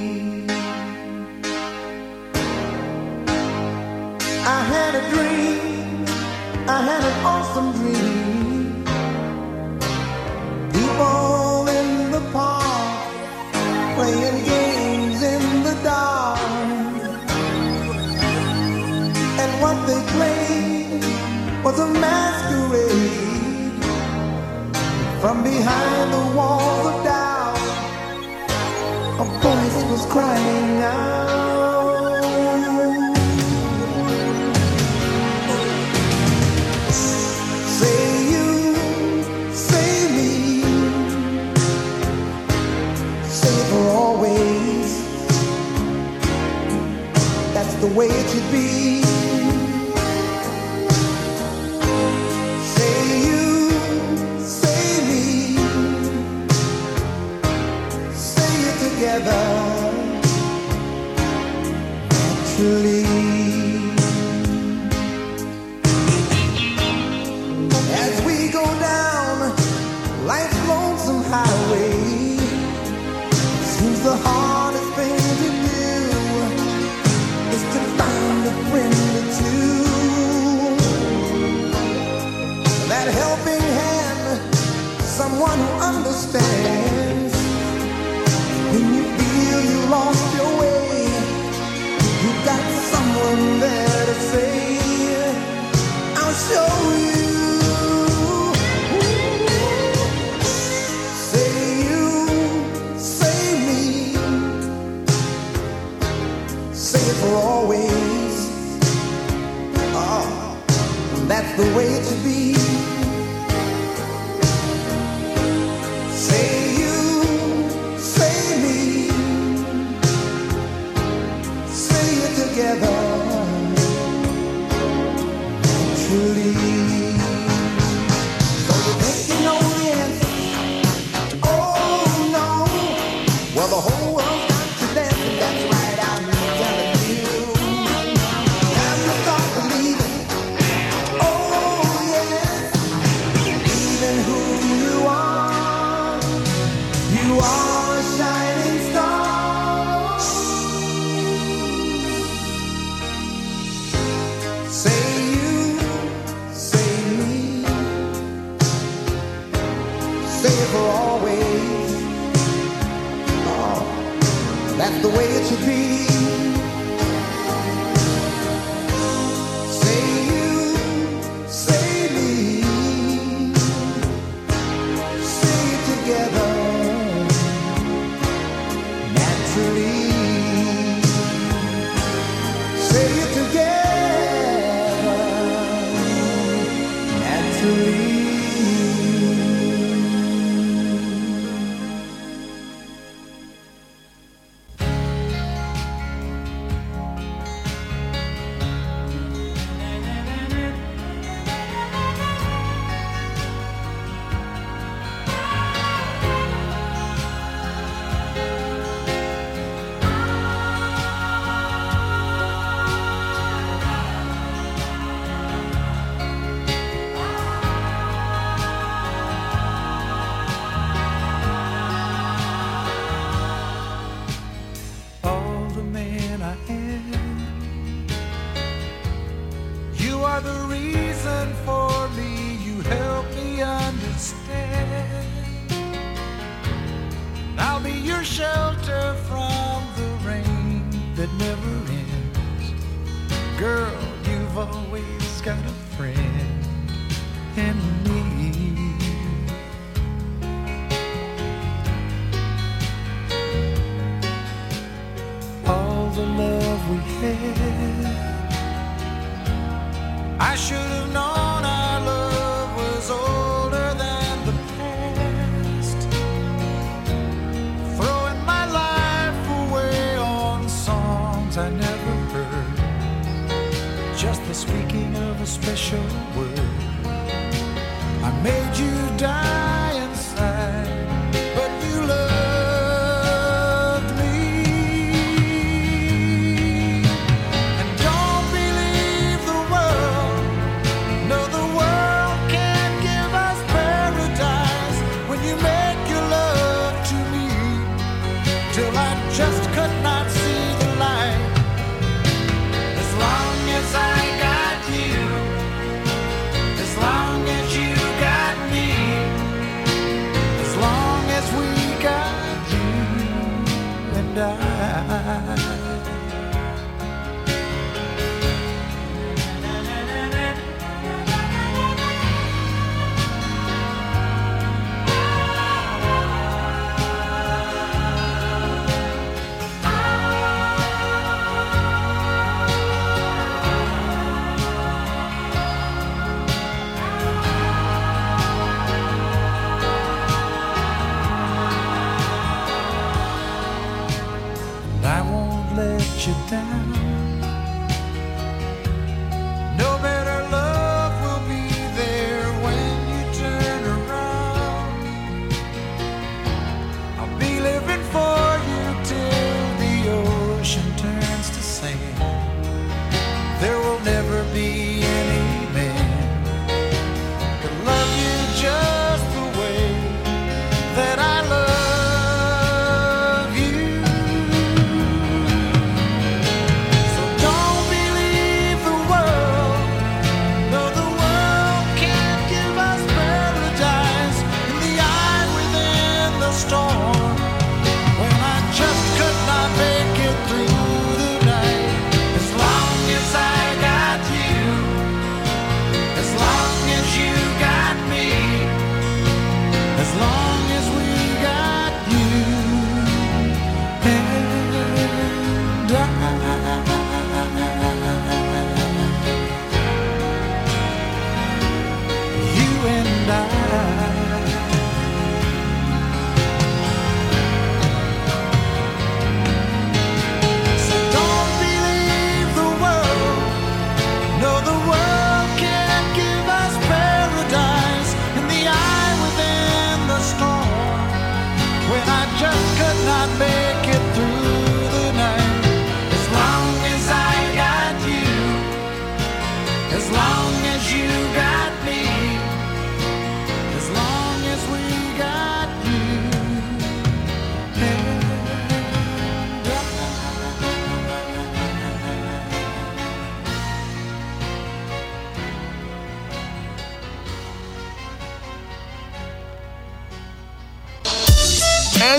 had a dream. I had an awesome dream. People in the park playing games in the dark. And what they played was a masquerade. From behind the walls of doubt, a voice was crying out.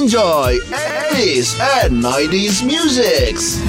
Enjoy 80s and 90s musics.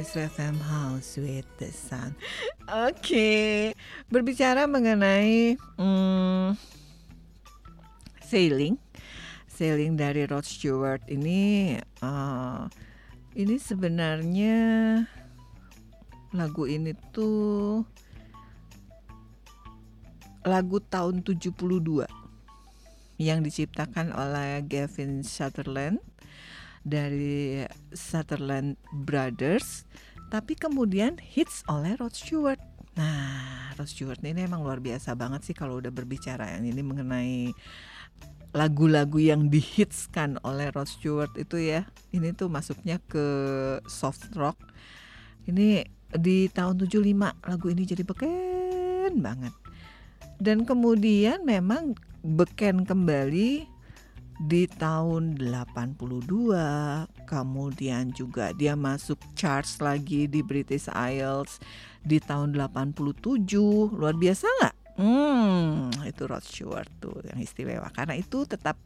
Maestro FM House with the Sun. Oke, berbicara mengenai hmm, sailing, sailing dari Rod Stewart ini, eh, ini sebenarnya lagu ini tuh lagu tahun 72 yang diciptakan oleh Gavin Sutherland dari Sutherland Brothers tapi kemudian hits oleh Rod Stewart. Nah, Rod Stewart ini emang luar biasa banget sih kalau udah berbicara yang ini mengenai lagu-lagu yang dihitskan oleh Rod Stewart itu ya. Ini tuh masuknya ke soft rock. Ini di tahun 75 lagu ini jadi beken banget. Dan kemudian memang beken kembali di tahun 82 kemudian juga dia masuk charts lagi di British Isles di tahun 87 luar biasa nggak? Hmm itu Rod Stewart tuh yang istimewa karena itu tetap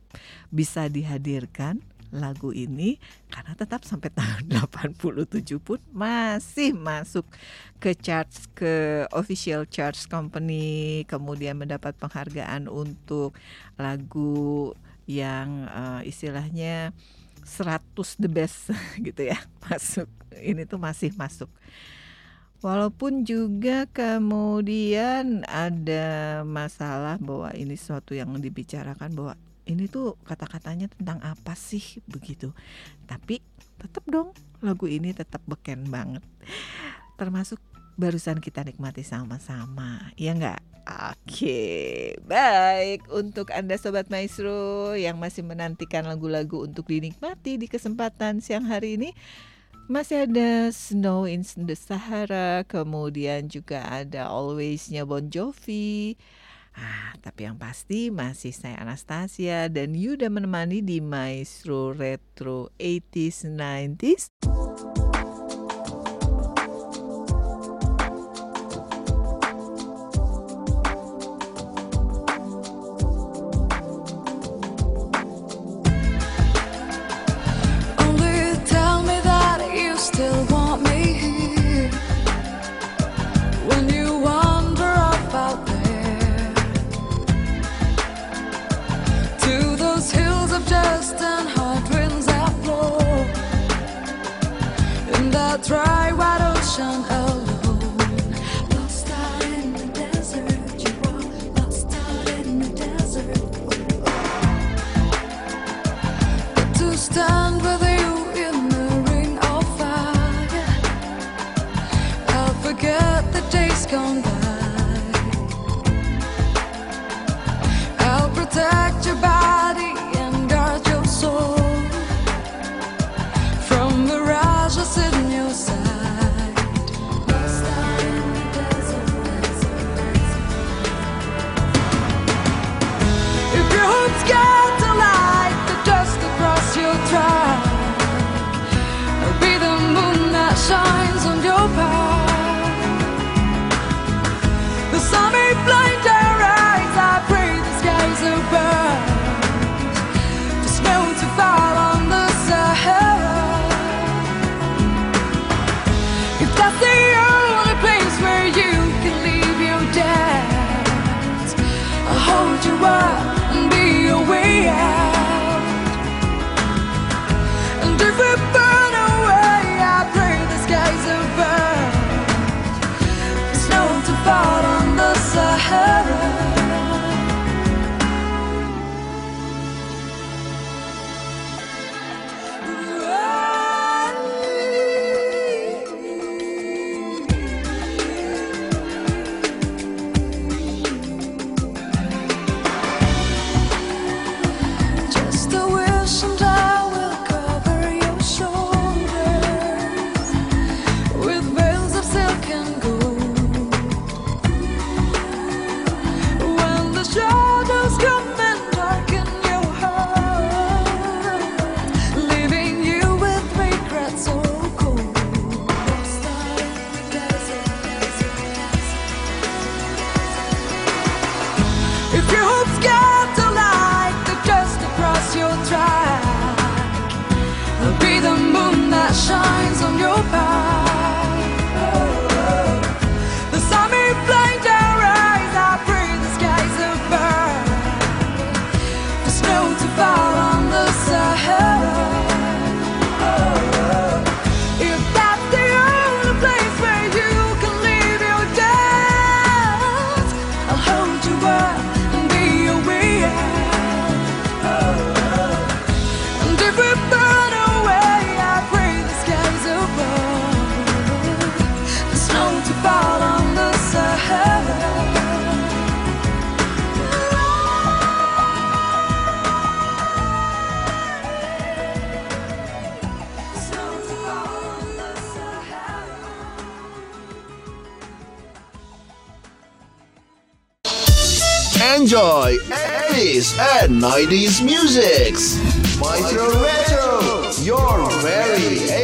bisa dihadirkan lagu ini karena tetap sampai tahun 87 pun masih masuk ke charts ke official charts company kemudian mendapat penghargaan untuk lagu yang uh, istilahnya 100 the best gitu ya masuk. Ini tuh masih masuk. Walaupun juga kemudian ada masalah bahwa ini suatu yang dibicarakan bahwa ini tuh kata-katanya tentang apa sih begitu. Tapi tetap dong lagu ini tetap beken banget. Termasuk barusan kita nikmati sama-sama ya enggak Oke, baik untuk Anda Sobat Maestro yang masih menantikan lagu-lagu untuk dinikmati di kesempatan siang hari ini masih ada Snow in the Sahara, kemudian juga ada Always-nya Bon Jovi. Ah, tapi yang pasti masih saya Anastasia dan Yuda menemani di Maestro Retro 80s 90s. 伤害 Enjoy 80s and 90s musics. Maestro Retro, your very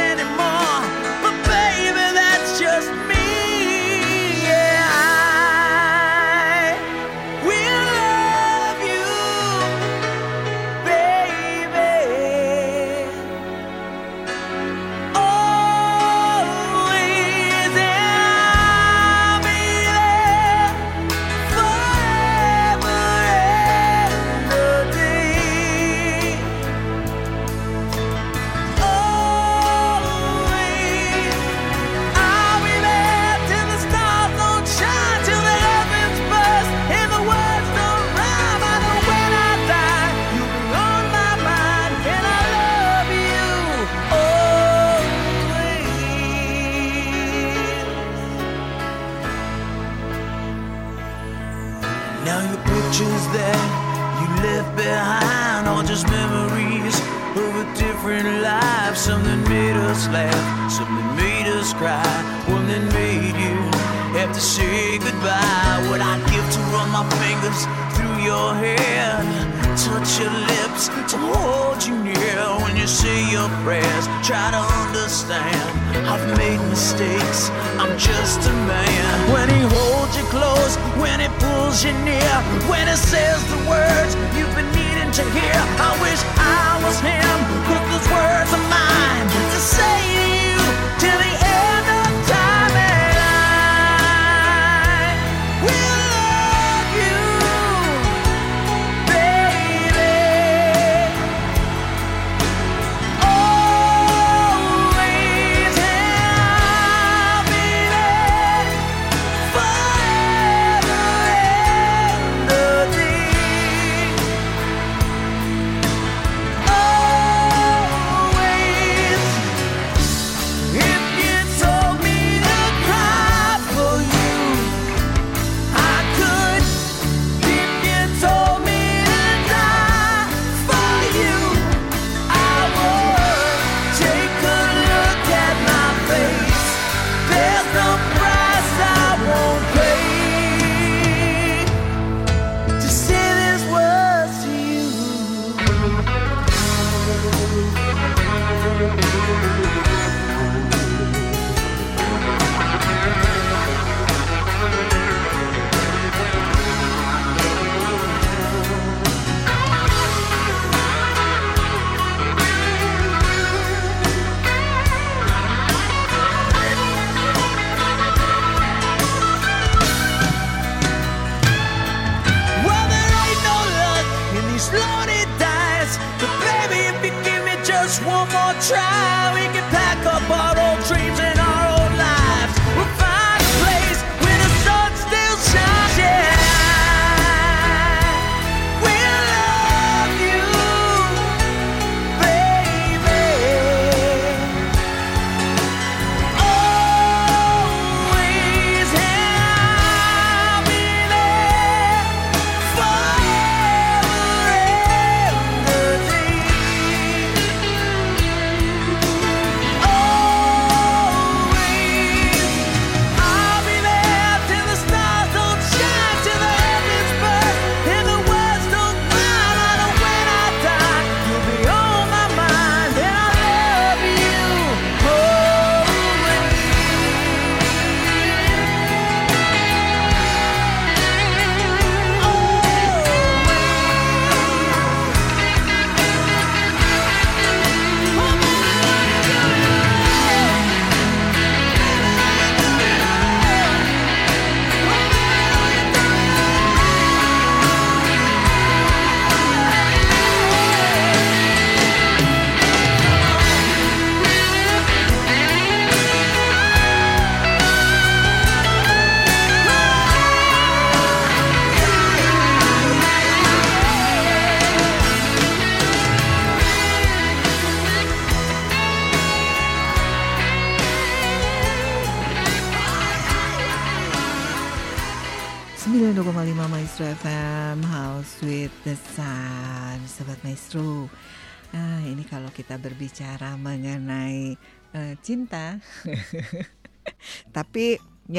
us laugh, something made us cry, one that made you have to say goodbye. What I'd give to run my fingers through your hair, touch your lips to hold you near when you say your prayers. Try to understand. I've made mistakes. I'm just a man. When he holds you close, when he pulls you near, when he says the words you've been needing to hear. I wish I was him. Those words of mine to say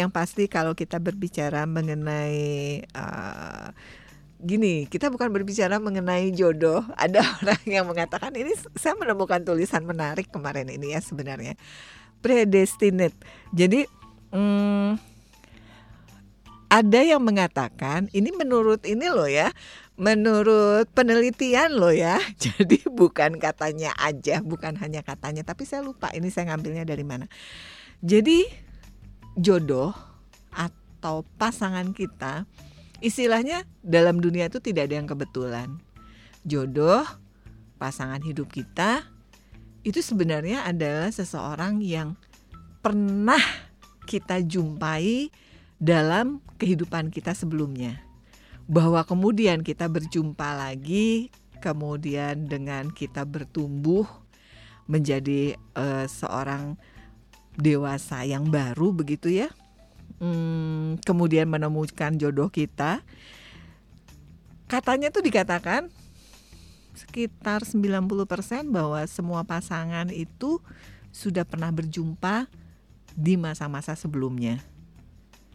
yang pasti kalau kita berbicara mengenai eh, Gini, kita bukan berbicara mengenai jodoh. Ada orang yang mengatakan ini saya menemukan tulisan menarik kemarin ini ya sebenarnya. Predestinate. Jadi hmm, ada yang mengatakan ini menurut ini loh ya, menurut penelitian loh ya. Jadi bukan katanya aja, bukan hanya katanya, tapi saya lupa ini saya ngambilnya dari mana. Jadi jodoh atau pasangan kita istilahnya dalam dunia itu tidak ada yang kebetulan. Jodoh, pasangan hidup kita itu sebenarnya adalah seseorang yang pernah kita jumpai dalam kehidupan kita sebelumnya. Bahwa kemudian kita berjumpa lagi, kemudian dengan kita bertumbuh menjadi eh, seorang dewasa yang baru begitu ya. Hmm, kemudian menemukan jodoh kita. Katanya tuh dikatakan sekitar 90% bahwa semua pasangan itu sudah pernah berjumpa di masa-masa sebelumnya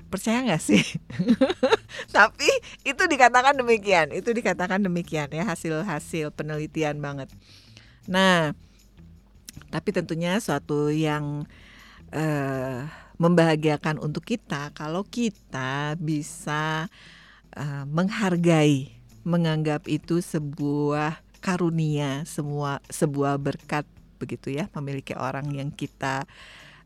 percaya nggak sih? Tapi itu dikatakan demikian, itu dikatakan demikian ya hasil-hasil penelitian banget. Nah, tapi tentunya suatu yang eh, membahagiakan untuk kita kalau kita bisa eh, menghargai, menganggap itu sebuah karunia, semua sebuah berkat begitu ya, memiliki orang yang kita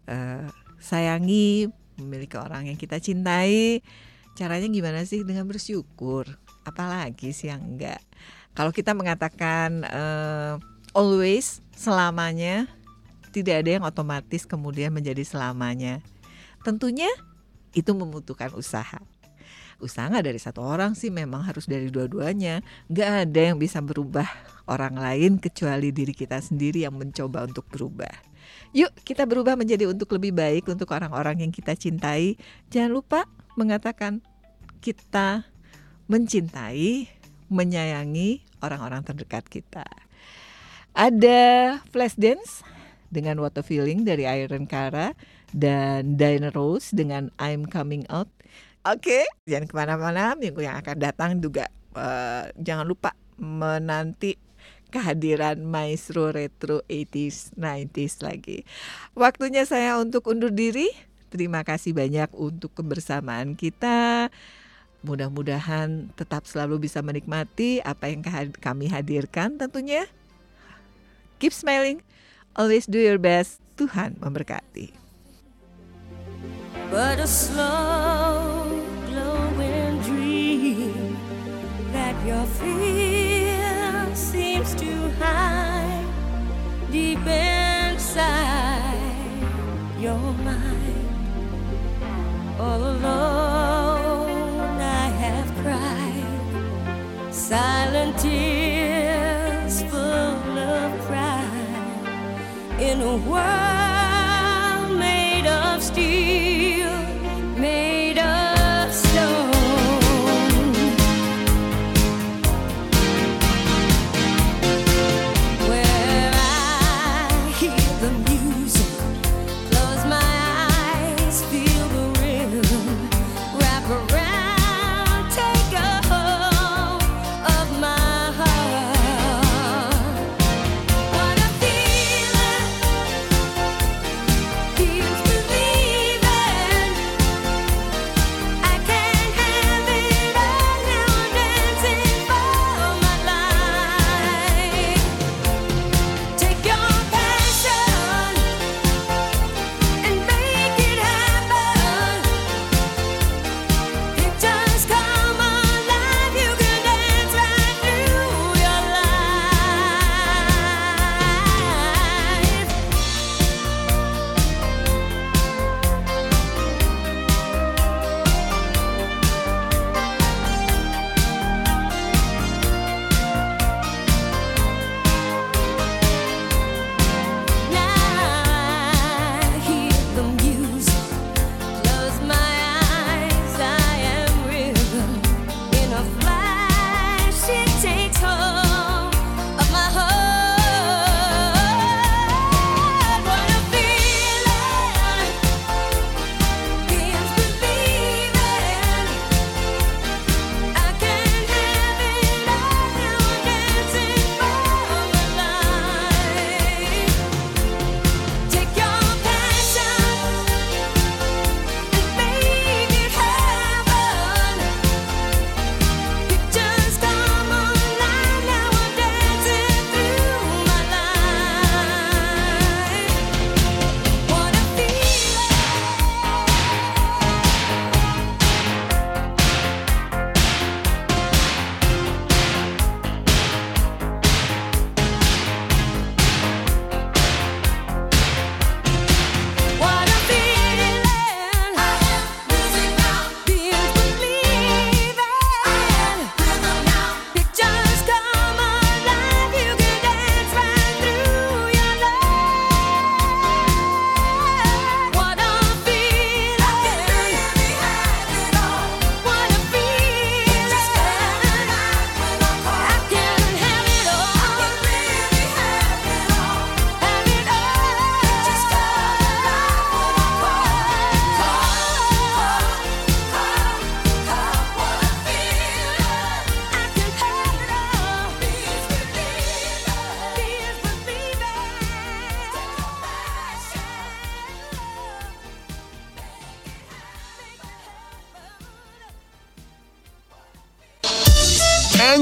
eh, sayangi, memiliki orang yang kita cintai. Caranya gimana sih dengan bersyukur? Apalagi sih yang enggak? Kalau kita mengatakan eh, always selamanya tidak ada yang otomatis kemudian menjadi selamanya. Tentunya itu membutuhkan usaha. Usaha nggak dari satu orang sih memang harus dari dua-duanya. Nggak ada yang bisa berubah orang lain kecuali diri kita sendiri yang mencoba untuk berubah. Yuk kita berubah menjadi untuk lebih baik untuk orang-orang yang kita cintai. Jangan lupa mengatakan kita mencintai, menyayangi orang-orang terdekat kita. Ada flash dance dengan a Feeling dari Iron Cara dan Diana Rose dengan I'm Coming Out. Oke, jangan ke mana-mana minggu yang akan datang juga eh, jangan lupa menanti kehadiran Maestro Retro 80s 90s lagi. Waktunya saya untuk undur diri. Terima kasih banyak untuk kebersamaan kita. Mudah-mudahan tetap selalu bisa menikmati apa yang kami hadirkan tentunya. Keep smiling, always do your best. Tuhan memberkati. but a slow glowing dream that your fear seems to hide deep in your mind. All alone I have cried, silent tears in a world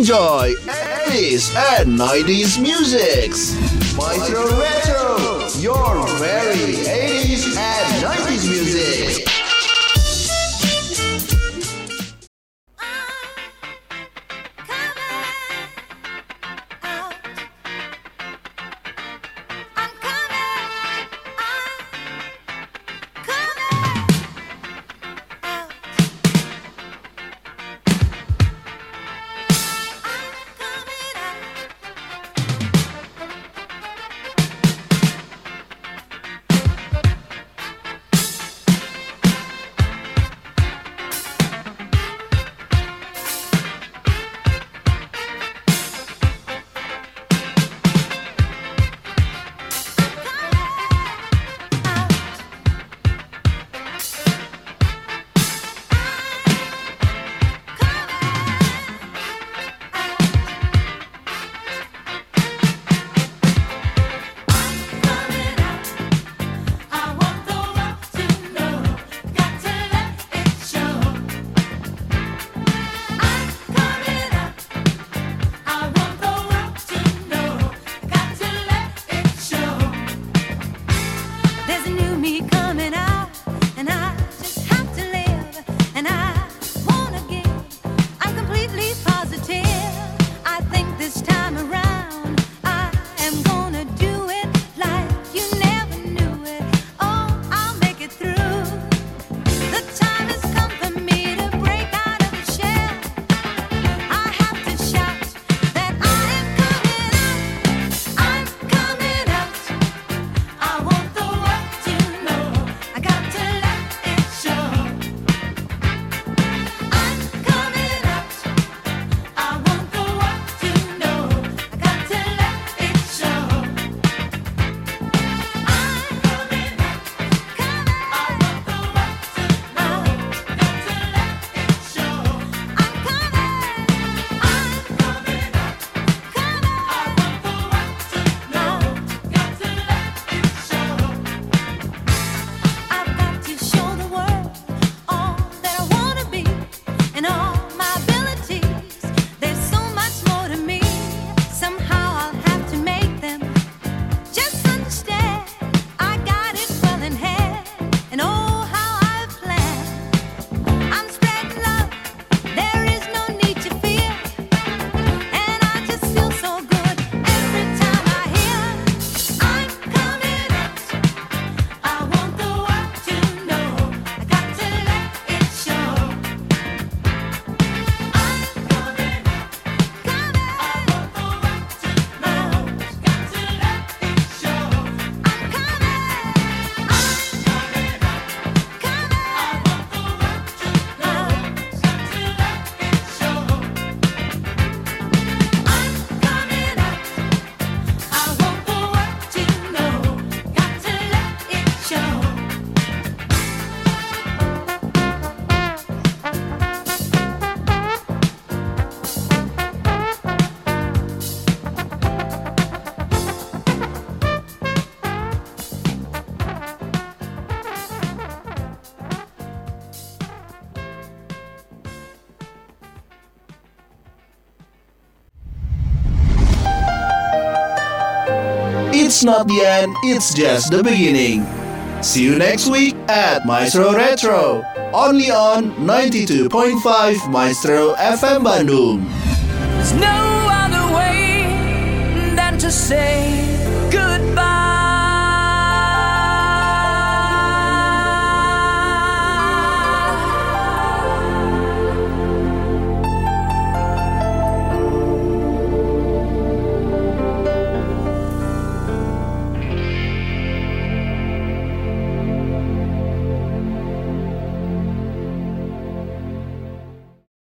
Enjoy 80s and 90s musics. Maestro It's not the end, it's just the beginning. See you next week at Maestro Retro. Only on 92.5 Maestro FM Bandung. There's no other way than to say